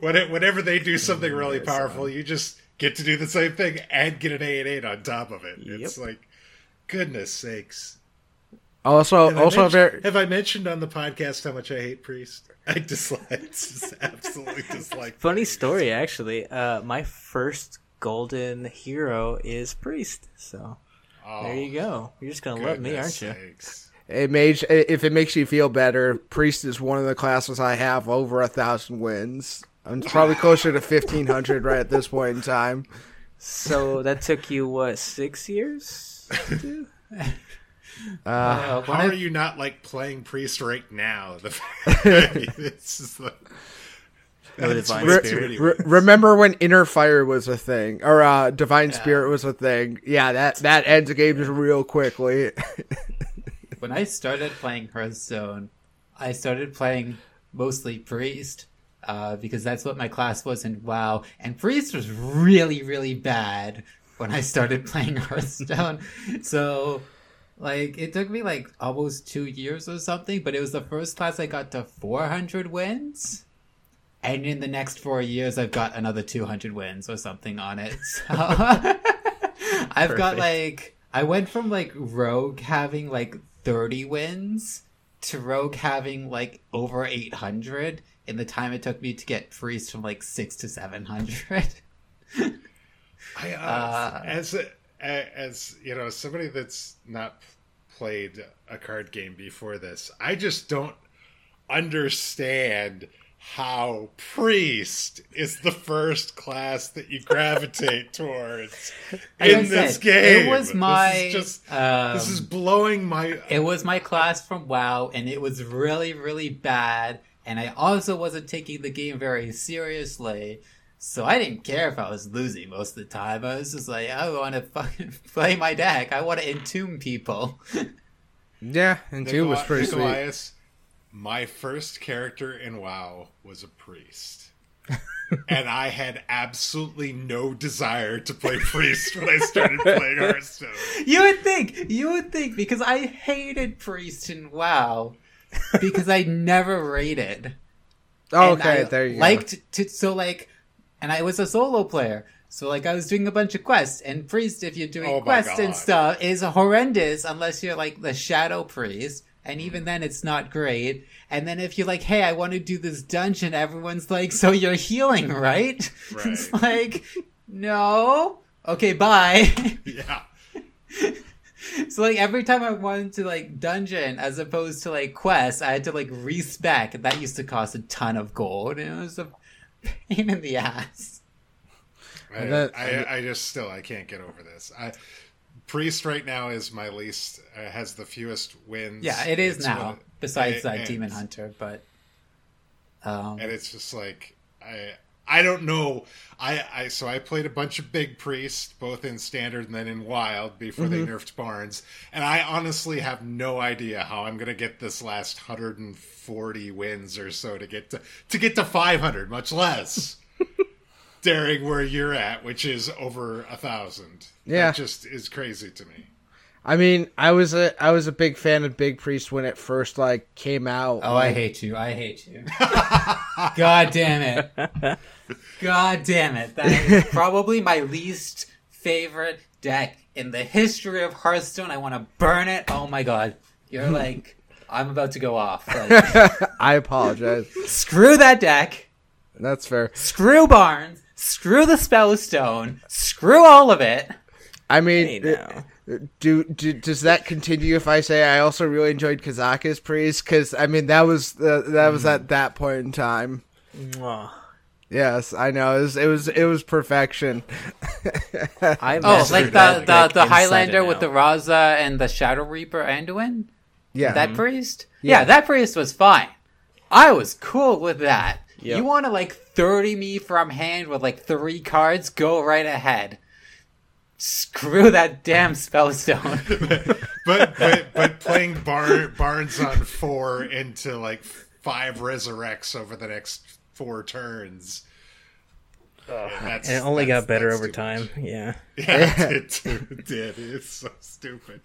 when- whenever they do something really powerful, you just get to do the same thing and get an eight eight on top of it. It's like goodness sakes. Also, Have also very Have I mentioned on the podcast how much I hate priest? I dislike, just absolutely dislike. Funny story, actually. Uh, my first golden hero is priest. So Oh, there you go. You're just gonna love me, aren't goodness you? sakes. it made if it makes you feel better. Priest is one of the classes I have over a thousand wins. I'm probably closer to fifteen hundred right at this point in time. So that took you what six years? to? Uh, Uh, How I- are you not like playing priest right now? The I mean, it's just like Or that's divine way spirit. too many Re- remember when Inner Fire was a thing, or uh, Divine Spirit was a thing? Yeah, that that ends games real quickly. when I started playing Hearthstone, I started playing mostly Priest uh, because that's what my class was in WoW, and Priest was really, really bad when I started playing Hearthstone. so, like, it took me like almost two years or something, but it was the first class I got to 400 wins. And in the next four years, I've got another 200 wins or something on it. So I've got like, I went from like Rogue having like 30 wins to Rogue having like over 800 in the time it took me to get Priest from like 6 to 700. I, uh, Uh, as a, a- as you know, somebody that's not played a card game before this, I just don't understand how priest is the first class that you gravitate towards Like in this said, game. It was my. This is just um, this is blowing my. It was my class from WoW, and it was really, really bad. And I also wasn't taking the game very seriously, so I didn't care if I was losing most of the time. I was just like, I want to fucking play my deck. I want to entomb people. yeah, and two was Nicola- pretty sweet. Nicolas, my first character in WoW was a priest. and I had absolutely no desire to play priest when I started playing Hearthstone. you would think, you would think, because I hated priest in WoW because I never raided. Oh, okay, I there you go. liked to so like, and I was a solo player, so like I was doing a bunch of quests. And priest, if you're doing Oh quests and stuff, is horrendous unless you're like the shadow priest, and hmm. even then it's not great. And then if you're like, hey, I want to do this dungeon, everyone's like, so you're healing, right? It's like, no, okay, bye. Yeah. So like every time I wanted to like dungeon as opposed to like quest, I had to like respec, that used to cost a ton of gold, and it was a pain in the ass. I, that- I, I just still I can't get over this. I, priest right now is my least uh, has the fewest wins. Yeah, it is It's now. one- besides and- that demon hunter, but um, and it's just like I I don't know. I I so I played a bunch of big priest both in standard and then in wild before they mm-hmm. nerfed Barnes, and I honestly have no idea how I'm gonna get this last 140 wins or so to get to to get to 500, much less. Daring where you're at, which is over a thousand. Yeah. that just is crazy to me. I mean, I was a I was a big fan of Big Priest when it first like came out. oh, I hate you! I hate you! God damn it! God damn it! That is probably my least favorite deck in the history of Hearthstone. I want to burn it. Oh my god! You're like, I'm about to go off. Like, I apologize. screw that deck. That's fair. Screw Barnes. Screw the Spellstone. Screw all of it. I mean, Hey now. Do, do does that continue if I say I also really enjoyed Kazakus Priest? Because I mean, that was the, that was at mm. that point in time. Mwah. Yes, I know. It was it was, it was perfection. I Oh, like the that the, deck the Highlander with the. Raza and the Shadow Reaper Anduin? Yeah, That priest? Yeah. Yeah. that priest was fine. I was cool with that. Yep. You want to like 30 me from hand with like three cards? Go right ahead. Screw that damn spellstone. But but but playing Bar- Barnes on four into like five resurrects over the next four turns. Yeah, that's- And it only got better over time. much. Yeah. Yeah. It did. It's so stupid.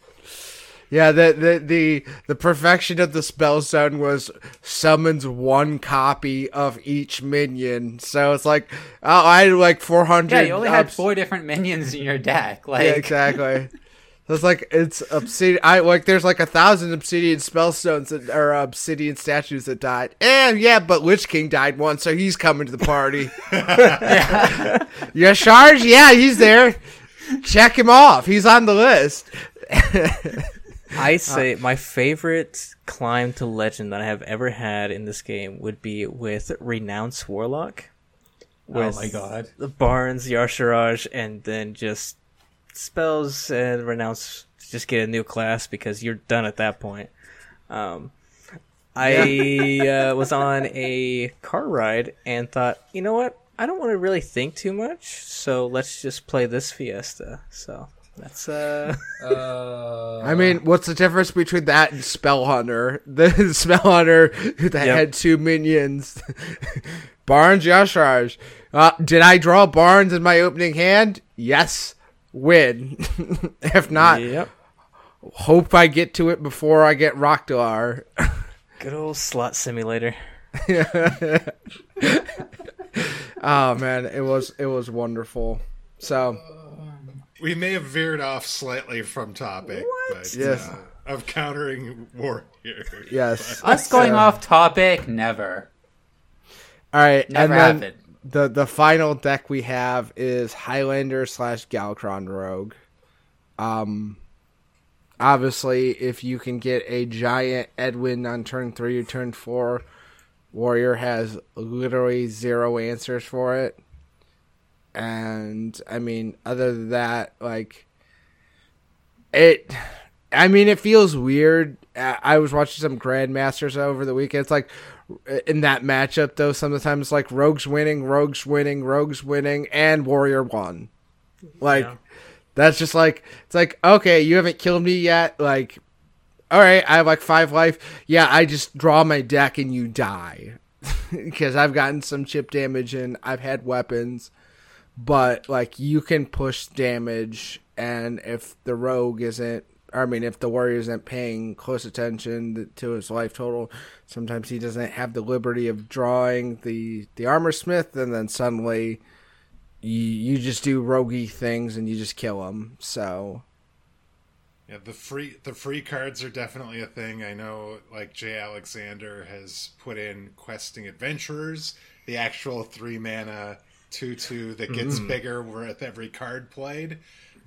Yeah. The, the the the perfection of the spellstone was summons one copy of each minion. So it's like oh, I had like four hundred. yeah, you only had four different minions in your deck. Like, Yeah, exactly. It's like it's obsidian. I like there's like a thousand obsidian spellstones that or obsidian statues that died. And yeah, but Lich King died once, so he's coming to the party. yeah, Charge. Yeah, he's there. Check him off. He's on the list. I say my favorite climb to legend that I have ever had in this game would be with Renounce Warlock. Oh my god. The Barnes, Y'Shaarj, and then just spells and Renounce to just get a new class because you're done at that point. Um, I uh, was on a car ride and thought, you know what? I don't want to really think too much, so let's just play this Fiesta. So that's uh. Uh, I mean, what's the difference between that and Spell Hunter? The Spell Hunter that Yep. had two minions, Barnes Y'Shaarj. Uh, did I draw Barnes in my opening hand? Yes. Win. if not, yep. hope I get to it before I get Rhok'delar. Good old slot simulator. oh man, it was it was wonderful. So We may have veered off slightly from topic, but Yes. uh, of countering warriors. yes, us going So- off topic, never. All right, Never and then happened. the the final deck we have is Highlander slash Galakrond Rogue. Um, obviously, if you can get a giant Edwin on turn three or turn four, Warrior has literally zero answers for it. And I mean, other than that, like it. I mean, it feels weird. I was watching some Grandmasters over the weekend. It's like in that matchup, though, sometimes like Rogue's winning, Rogue's winning, Rogue's winning, and Warrior won. Like Yeah. that's just like it's like okay, you haven't killed me yet. Like, all right, I have like five life. Yeah, I just draw my deck and you die because I've gotten some chip damage and I've had weapons. But like you can push damage, and if the rogue isn't, I mean, if the warrior isn't paying close attention to his life total, sometimes he doesn't have the liberty of drawing the the armor smith, and then suddenly you you just do roguey things and you just kill him. So Yeah, the free the free cards are definitely a thing. I know, like Jay Alexander has put in questing adventurers, the actual three mana two two that gets bigger with every card played.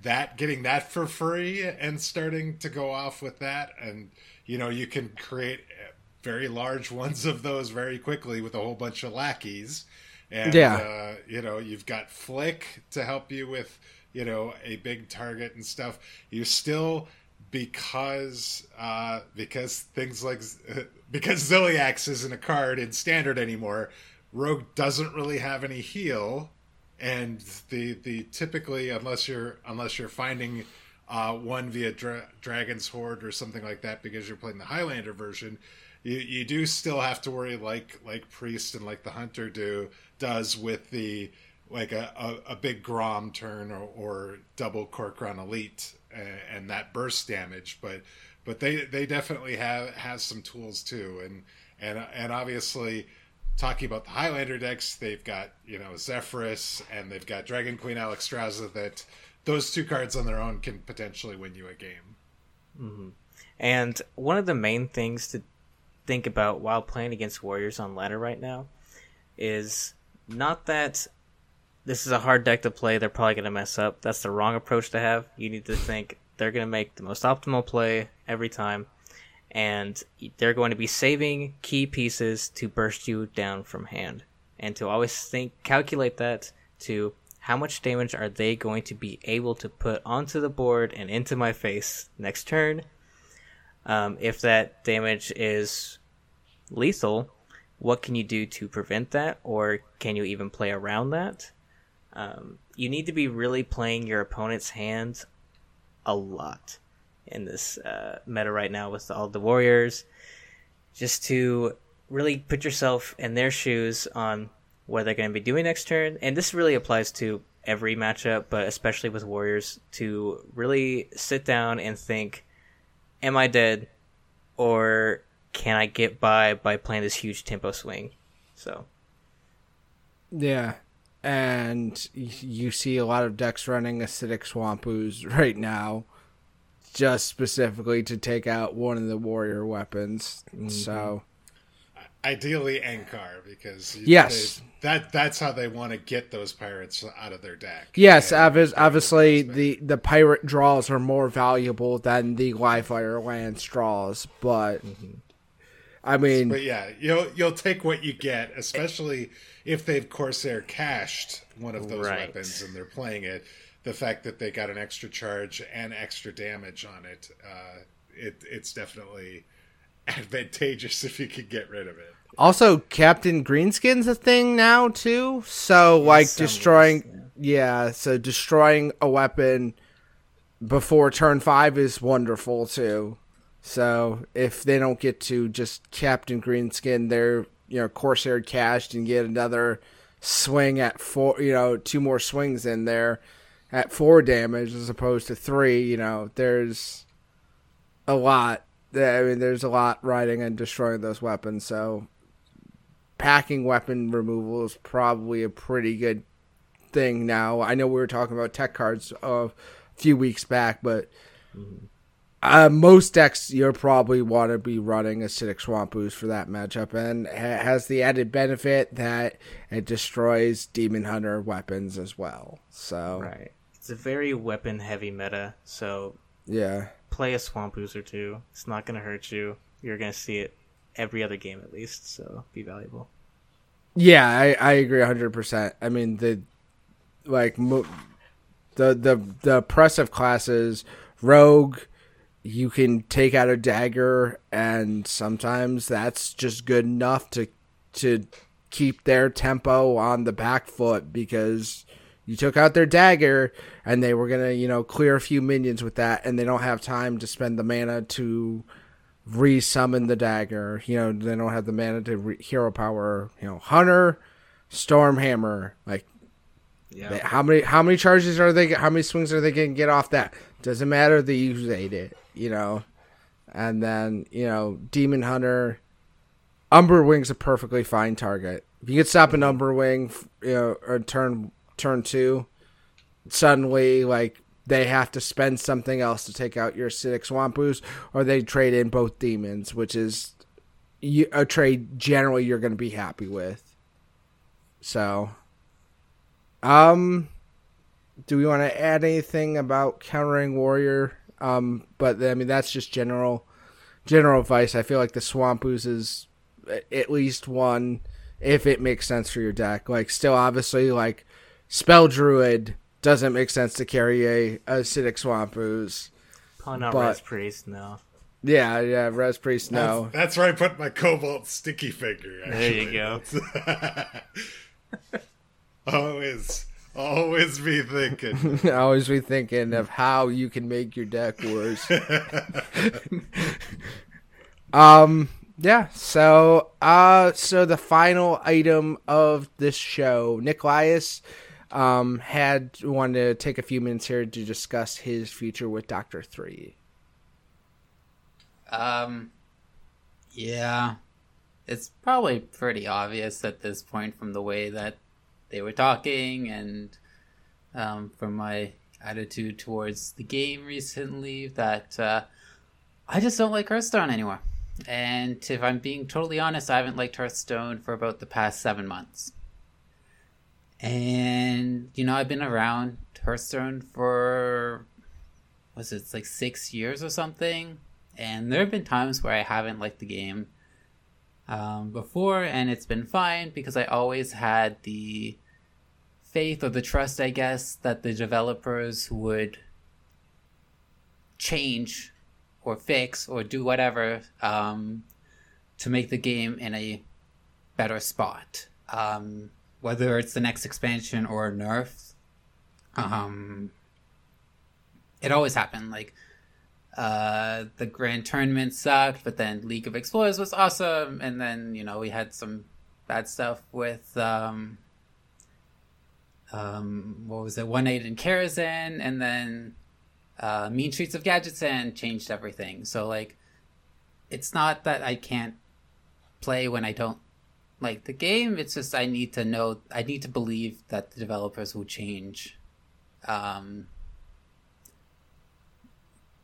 That getting that for free and starting to go off with that, and you know you can create very large ones of those very quickly with a whole bunch of lackeys. And Yeah. uh, you know you've got Flick to help you with you know a big target and stuff. You still because uh, because things like because Zilliax isn't a card in standard anymore. Rogue doesn't really have any heal, and the the typically unless you're unless you're finding uh, one via Dra- Dragon's Hoard or something like that because you're playing the Highlander version, you you do still have to worry like like Priest and like the Hunter do does with the like a, a, a big Grom turn or, or double Kor'kron Elite and, and that burst damage, but but they they definitely have has some tools too, and and and obviously talking about the Highlander decks, they've got you know Zephyrus and they've got Dragon Queen Alexstrasza that those two cards on their own can potentially win you a game. Mm-hmm. And one of the main things to think about while playing against Warriors on ladder right now is not that this is a hard deck to play, they're probably going to mess up. That's the wrong approach to have. You need to think they're going to make the most optimal play every time, and they're going to be saving key pieces to burst you down from hand. And to always think, calculate that to how much damage are they going to be able to put onto the board and into my face next turn um, if that damage is lethal, what can you do to prevent that, or can you even play around that? Um, you need to be really playing your opponent's hand a lot in this uh, meta right now with all the warriors, just to really put yourself in their shoes on what they're going to be doing next turn. And this really applies to every matchup, but especially with warriors, to really sit down and think am I dead, or can I get by by playing this huge tempo swing? So yeah, and you see a lot of decks running acidic swamp ooze right now. Just specifically to take out one of the warrior weapons. Mm-hmm. So Ideally, Ancharrr, because Yes. they- that that's how they want to get those pirates out of their deck. yes, And- obvi- obviously the the pirate draws are more valuable than the Livewire Lance draws, but mm-hmm. I mean, But yeah, you'll you'll take what you get, especially if they've Corsair cached one of those Right. weapons and they're playing it. The fact that they got an extra charge and extra damage on it, uh, it it's definitely advantageous if you could get rid of it. Also, Captain Greenskin's a thing now too. So, like destroying, yeah. So destroying a weapon before turn five is wonderful too. So if they don't get to just Captain Greenskin, they're you know Corsair cashed and get another swing at four. You know, two more swings in there at four damage as opposed to three. You know, there's a lot. I mean, there's a lot riding and destroying those weapons. So packing weapon removal is probably a pretty good thing now. I know we were talking about tech cards a few weeks back, but uh, most decks you'll probably want to be running acidic swamp ooze for that matchup, and ha- has the added benefit that it destroys demon hunter weapons as well. So Right. It's a very weapon heavy meta, so yeah, play a Swamp Ooze or two. It's not going to hurt you. You're going to see it every other game at least, so be valuable. Yeah, I, I agree hundred percent. I mean the like mo- the the the oppressive classes, rogue, you can take out a dagger, and sometimes that's just good enough to to keep their tempo on the back foot because you took out their dagger and they were gonna you know clear a few minions with that, and they don't have time to spend the mana to re-summon the dagger. You know, they don't have the mana to re- hero power. You know, Hunter, Stormhammer. Like, Yeah. they- how many how many charges are they? How many swings are they going to get off that? Doesn't matter. They use ate it. You know, and then you know, Demon Hunter, Umberwing's a perfectly fine target. If you could stop an Umberwing, you know, or turn turn two, suddenly like they have to spend something else to take out your acidic swamp ooze, or they trade in both demons, which is a trade generally you're going to be happy with. So, um, do we want to add anything about countering warrior? Um, but I mean that's just general general advice. I feel like the swamp ooze is at least one if it makes sense for your deck. Like still obviously like spell druid doesn't make sense to carry a acidic swamp ooze. Probably not but- Res Priest, no. Yeah, yeah, res priest no. That's, that's where I put my cobalt sticky finger. There you go. always, always be thinking. always be thinking of how you can make your deck worse. um yeah, so uh so the final item of this show, Nicholas um had wanted to take a few minutes here to discuss his future with Doctor Three. Um, yeah, it's probably pretty obvious at this point from the way that they were talking and um, from my attitude towards the game recently that uh, I just don't like Hearthstone anymore. And if I'm being totally honest, I haven't liked Hearthstone for about the past seven months. And you know, I've been around Hearthstone for was it like six years or something and there have been times where I haven't liked the game um, before, and it's been fine because I always had the faith or the trust, I guess, that the developers would change or fix or do whatever um, to make the game in a better spot. Um, whether it's the next expansion or a nerf, um, it always happened. Like, uh, the grand tournament sucked, but then League of Explorers was awesome, and then you know we had some bad stuff with um, um, what was it, One Night in Karazhan, and then uh, Mean Streets of Gadgetzan changed everything. So like, it's not that I can't play when I don't like the game. It's just I need to know, I need to believe that the developers will change. Um,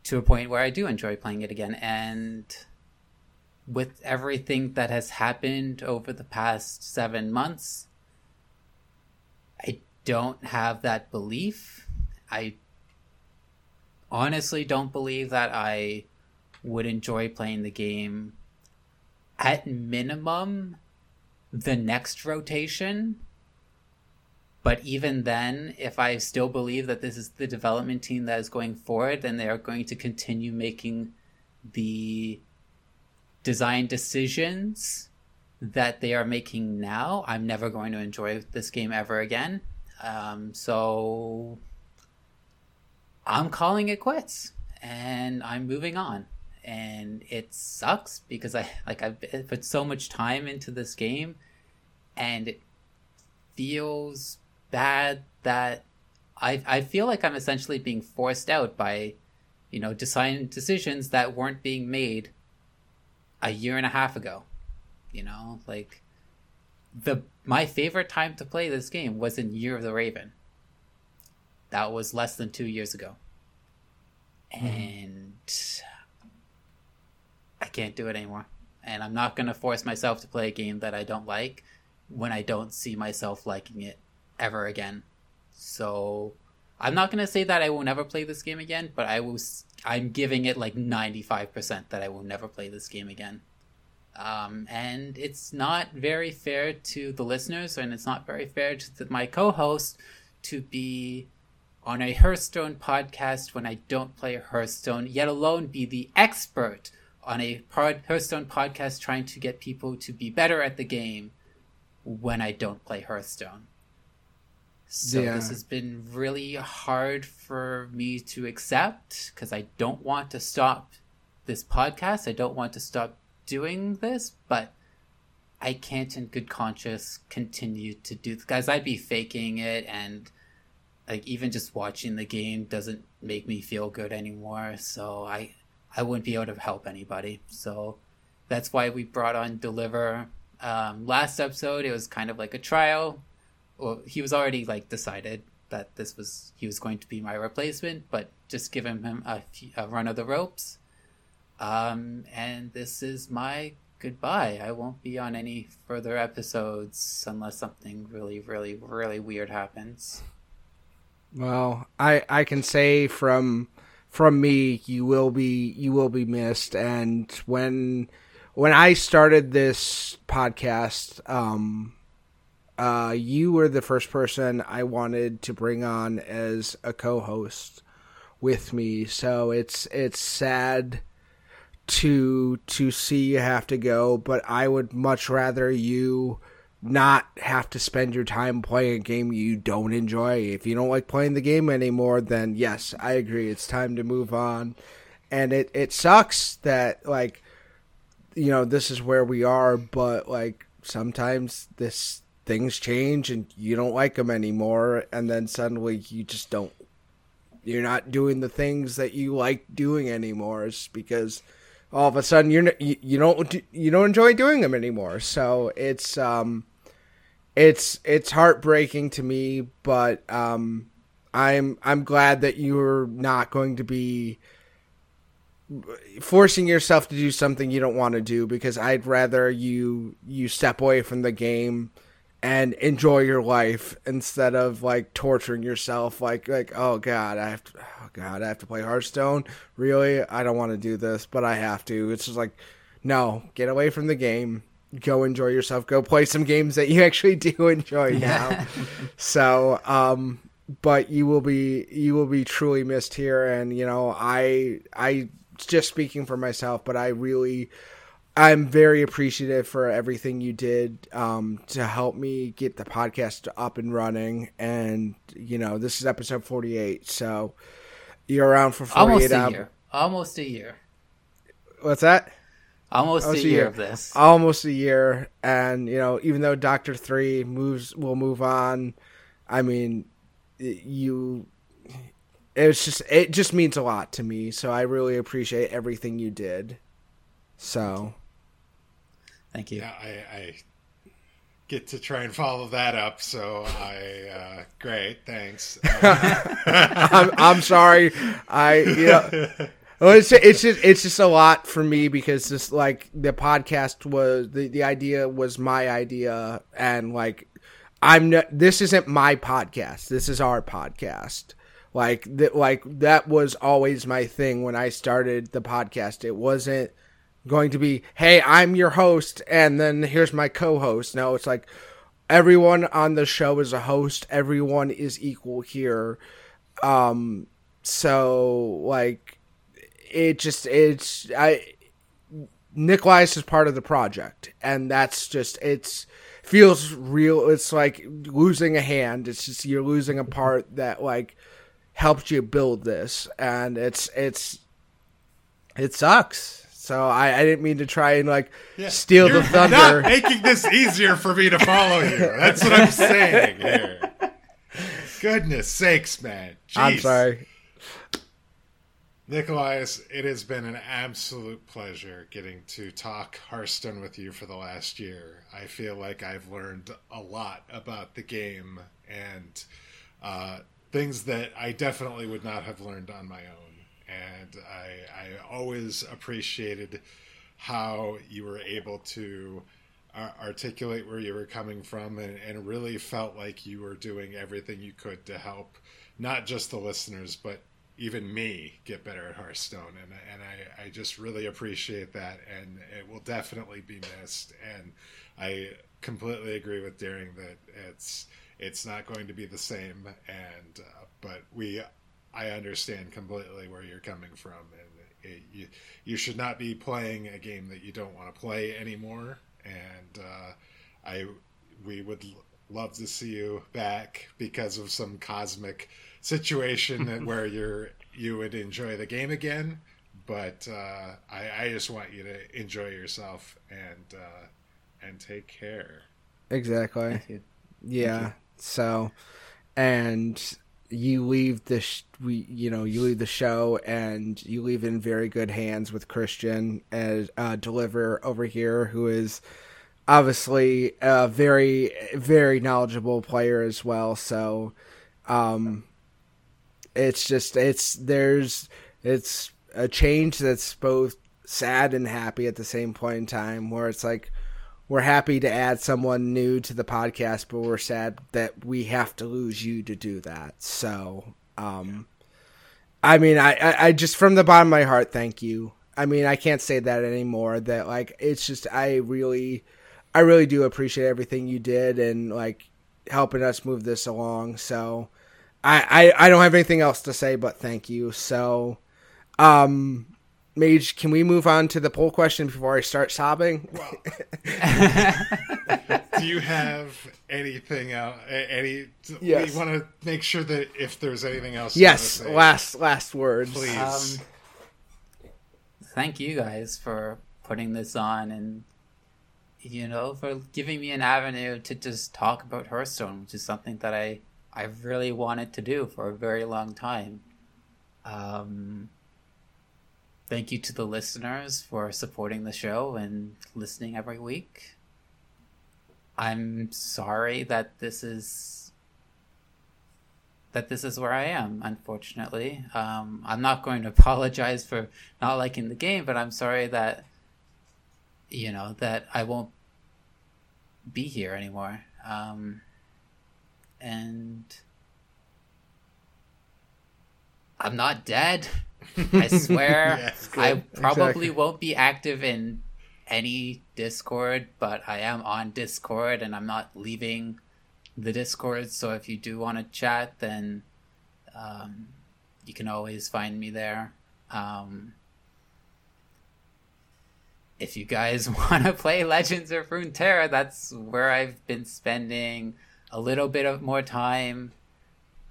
to a point where I do enjoy playing it again. And with everything that has happened over the past seven months, I don't have that belief. I honestly don't believe that I would enjoy playing the game at minimum the next rotation. But even then, if I still believe that this is the development team that is going forward, then they are going to continue making the design decisions that they are making now. I'm never going to enjoy this game ever again. Um, so I'm calling it quits and I'm moving on. And it sucks because I like I've put so much time into this game and it feels bad that I I feel like I'm essentially being forced out by you know design decisions that weren't being made a year and a half ago. You know, like the my favorite time to play this game was in Year of the Raven. That was less than 2 years ago. Mm-hmm. And I can't do it anymore. And I'm not going to force myself to play a game that I don't like when I don't see myself liking it ever again. So I'm not gonna say that I will never play this game again, but I will. I'm giving it like 95% that I will never play this game again. Um, and it's not very fair to the listeners, and it's not very fair to my co-host to be on a Hearthstone podcast when I don't play Hearthstone, yet alone be the expert on a Hearthstone podcast trying to get people to be better at the game when I don't play Hearthstone. So yeah. this has been really hard for me to accept because I don't want to stop this podcast. I don't want to stop doing this, but I can't in good conscience continue to do this. Guys, I'd be faking it and like even just watching the game doesn't make me feel good anymore. So I I wouldn't be able to help anybody. So that's why we brought on Deliver um, last episode, it was kind of like a trial. Well, he was already like decided that this was he was going to be my replacement, but just giving him a, a run of the ropes. Um, and this is my goodbye. I won't be on any further episodes unless something really, really, really weird happens. Well, I I can say from from me, you will be you will be missed, and when when I started this podcast, um, uh, you were the first person I wanted to bring on as a co-host with me. So it's it's sad to to see you have to go, but I would much rather you not have to spend your time playing a game you don't enjoy. If you don't like playing the game anymore, then yes, I agree. It's time to move on. And it, it sucks that like you know this is where we are but like sometimes this things change and you don't like them anymore and then suddenly you just don't you're not doing the things that you like doing anymore it's because all of a sudden you're you, you don't you don't enjoy doing them anymore so it's um it's it's heartbreaking to me but um i'm i'm glad that you're not going to be forcing yourself to do something you don't want to do because I'd rather you you step away from the game and enjoy your life instead of like torturing yourself like like oh god I have to oh god I have to play Hearthstone? Really? I don't want to do this but I have to. It's just like no get away from the game go enjoy yourself go play some games that you actually do enjoy now so um but you will be you will be truly missed here and you know I I just speaking for myself, but I really I'm very appreciative for everything you did um, to help me get the podcast up and running. And you know, this is episode 48, so you're around for 48 almost a year. Almost a year. What's that? Almost, almost a, year, year of this. Almost a year, and you know, even though Doctor Three moves will move on, I mean, you it's just it just means a lot to me. So I really appreciate everything you did. So, thank you. Yeah, I, I get to try and follow that up. So I uh, great, thanks. Uh, I'm I'm sorry. I you know well, it's it's just it's just a lot for me because just like the podcast was the the idea was my idea and like I'm not, this isn't my podcast. This is our podcast. Like that like that was always my thing when I started the podcast. It wasn't going to be, "Hey, I'm your host and then here's my co-host." No, it's like everyone on the show is a host. Everyone is equal here. Um so like it just it's I Nick Nikolai is part of the project and that's just it's feels real it's like losing a hand it's just you're losing a part that like helped you build this and it's it's it sucks so i i didn't mean to try and like Yeah. steal You're the thunder Not making this easier for me to follow you. That's what I'm saying here. Goodness sakes, man. i'm sorry Nikolaius, it has been an absolute pleasure getting to talk Hearthstone with you for the last year. I feel like I've learned a lot about the game and uh, things that I definitely would not have learned on my own. And I, I always appreciated how you were able to uh, articulate where you were coming from and, and really felt like you were doing everything you could to help not just the listeners, but even me get better at Hearthstone, and and I, I just really appreciate that, and it will definitely be missed. And I completely agree with Daring that it's it's not going to be the same, and uh, but we I understand completely where you're coming from, and it, you you should not be playing a game that you don't want to play anymore, and uh, I we would love to see you back because of some cosmic situation that where you're you would enjoy the game again but uh, I, I just want you to enjoy yourself and uh, and take care exactly Thank you. Yeah. So, and you leave the sh- we you know you leave the show and you leave in very good hands with Christian as uh, deliver over here, who is obviously a very very knowledgeable player as well. So, um, it's just it's there's it's a change that's both sad and happy at the same point in time where it's like we're happy to add someone new to the podcast, but we're sad that we have to lose you to do that. So, um, I mean, I, I, I just from the bottom of my heart, thank you. I mean, I can't say that anymore. That like, it's just I really, I really do appreciate everything you did and like helping us move this along. So, I, I, I don't have anything else to say but thank you. So, um, Mage, can we move on to the poll question before I start sobbing? do you have anything else any Yes. we want to make sure that if there's anything else Yes, you say, last last words. please Um, thank you guys for putting this on and you know for giving me an avenue to just talk about Hearthstone, which is something that I I really wanted to do for a very long time. Um, thank you to the listeners for supporting the show and listening every week. I'm sorry that this is that this is where I am, unfortunately. Um, I'm not going to apologize for not liking the game, but I'm sorry that, you know, that I won't be here anymore. Um, and I'm not dead. I swear. Yes. I probably Exactly. won't be active in any Discord, but I am on Discord and I'm not leaving the Discord. So if you do want to chat, then um, you can always find me there. Um, if you guys want to play Legends of Runeterra, that's where I've been spending a little bit of more time.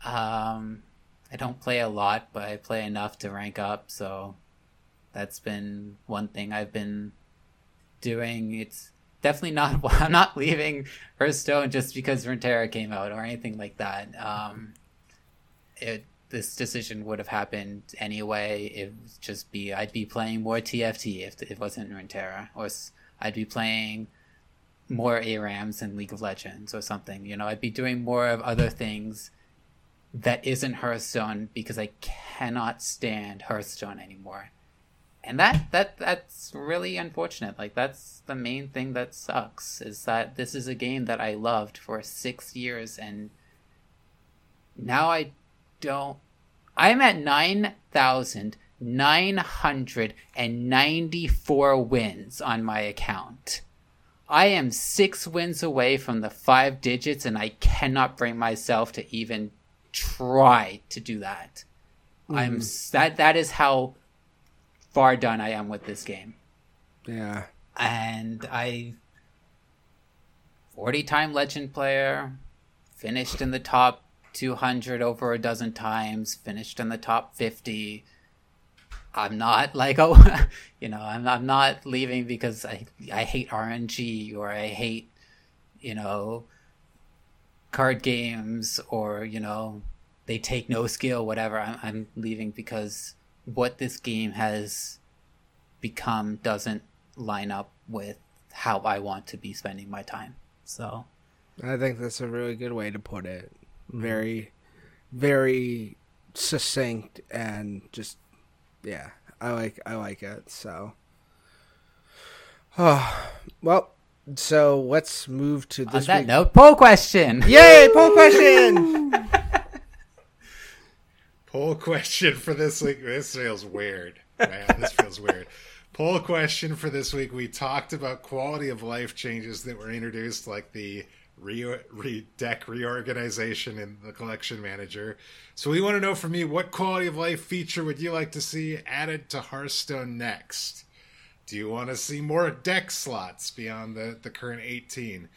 Um, I don't play a lot, but I play enough to rank up, so that's been one thing I've been doing. It's definitely not. I'm not leaving Hearthstone just because Runeterra came out or anything like that. Um, it this decision would have happened anyway. It would just be I'd be playing more TFT if it wasn't Runeterra, or I'd be playing more ARAMs in League of Legends or something. You know, I'd be doing more of other things that isn't Hearthstone because I cannot stand Hearthstone anymore. And that that that's really unfortunate. Like that's the main thing that sucks is that this is a game that I loved for 6 years and now I don't I'm at 9,994 wins on my account. I am six wins away from the five digits, and I cannot bring myself to even try to do that. Mm. I'm that that is how far done I am with this game. Yeah, and I forty time legend player, finished in the top 200 over a dozen times, finished in the top 50. I'm not like oh, you know, I'm I'm not leaving because I I hate RNG or I hate, you know, card games or you know, they take no skill, whatever. I'm I'm leaving because what this game has become doesn't line up with how I want to be spending my time. So, I think that's a really good way to put it mm-hmm. very, very succinct and just yeah. I like I like it. So, oh well. So let's move to this. On that week. note, poll question. Yay, poll question. poll question for this week. This feels weird. Man, this feels weird. Poll question for this week. We talked about quality of life changes that were introduced, like the re, re deck reorganization in the collection manager. So we want to know from you what quality of life feature would you like to see added to Hearthstone next? Do you want to see more deck slots beyond the, the current 18?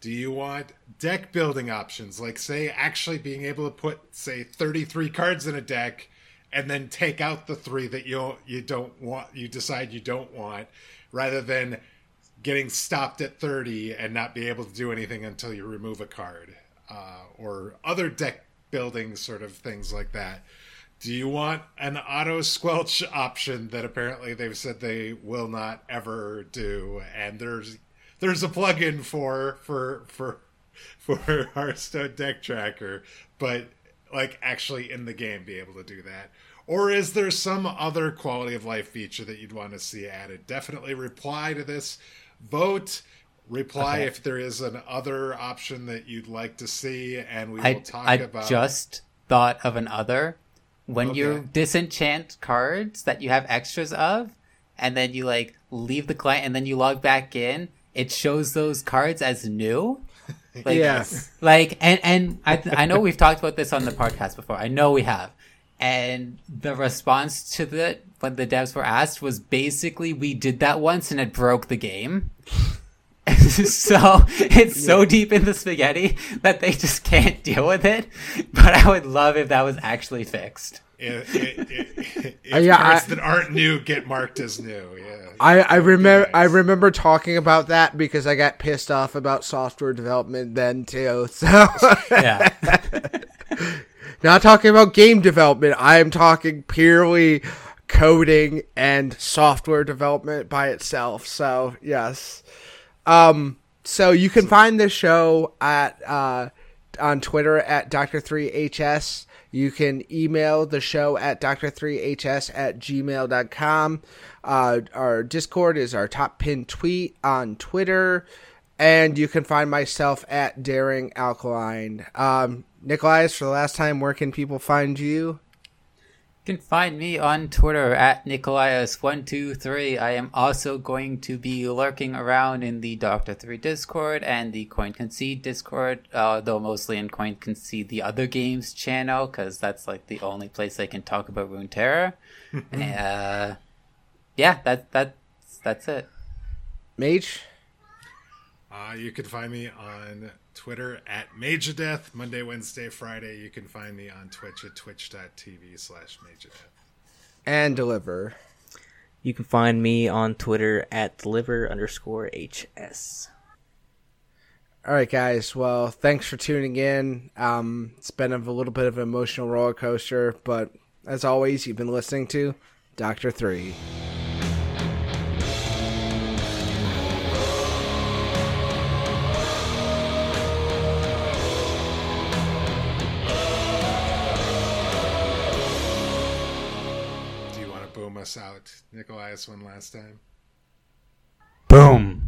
Do you want deck building options, like say actually being able to put say 33 cards in a deck and then take out the three that you you don't want you decide you don't want rather than getting stopped at 30 and not be able to do anything until you remove a card uh, or other deck building sort of things like that. Do you want an auto squelch option that apparently they've said they will not ever do? And there's there's a plugin for for for for Hearthstone Deck Tracker, but like actually in the game be able to do that. Or is there some other quality of life feature that you'd want to see added? Definitely reply to this vote reply okay. if there is an other option that you'd like to see and we will I, talk I about just thought of an other when okay. you disenchant cards that you have extras of and then you like leave the client and then you log back in it shows those cards as new. Like, yes. like and and I, I know we've talked about this on the podcast before. I know we have and the response to the when the devs were asked was basically we did that once and it broke the game. so it's so deep in the spaghetti that they just can't deal with it. But I would love if that was actually fixed. If, if, if yeah, cards I, that aren't new get marked as new, yeah. I, I remember nice. I remember talking about that because I got pissed off about software development then too. So yeah. Not talking about game development. I am talking purely coding and software development by itself. So yes. Um, so you can find this show at uh, on Twitter at Dr3HS. You can email the show at Dr3HS at gmail.com. Uh, our Discord is our top pinned tweet on Twitter. And you can find myself at Daring Alkaline. Um, Nikolai, for the last time, where can people find you? You can find me on Twitter at Nikolaius123. I am also going to be lurking around in the Doctor 3 Discord and the Coin Concede Discord, uh, though mostly in Coin Concede the other games channel, because that's like the only place I can talk about Runeterra. uh, yeah, that, that, that's it. Mage? Uh, you can find me on Twitter at Magedeath, Monday, Wednesday, Friday. You can find me on Twitch at twitch.tv slash Magedeath. And Deliver. You can find me on Twitter at deliver underscore HS. All right, guys. Well, thanks for tuning in. Um, it's been a little bit of an emotional roller coaster, but as always, you've been listening to Doctor Three. Out. Nikolai one last time. Boom.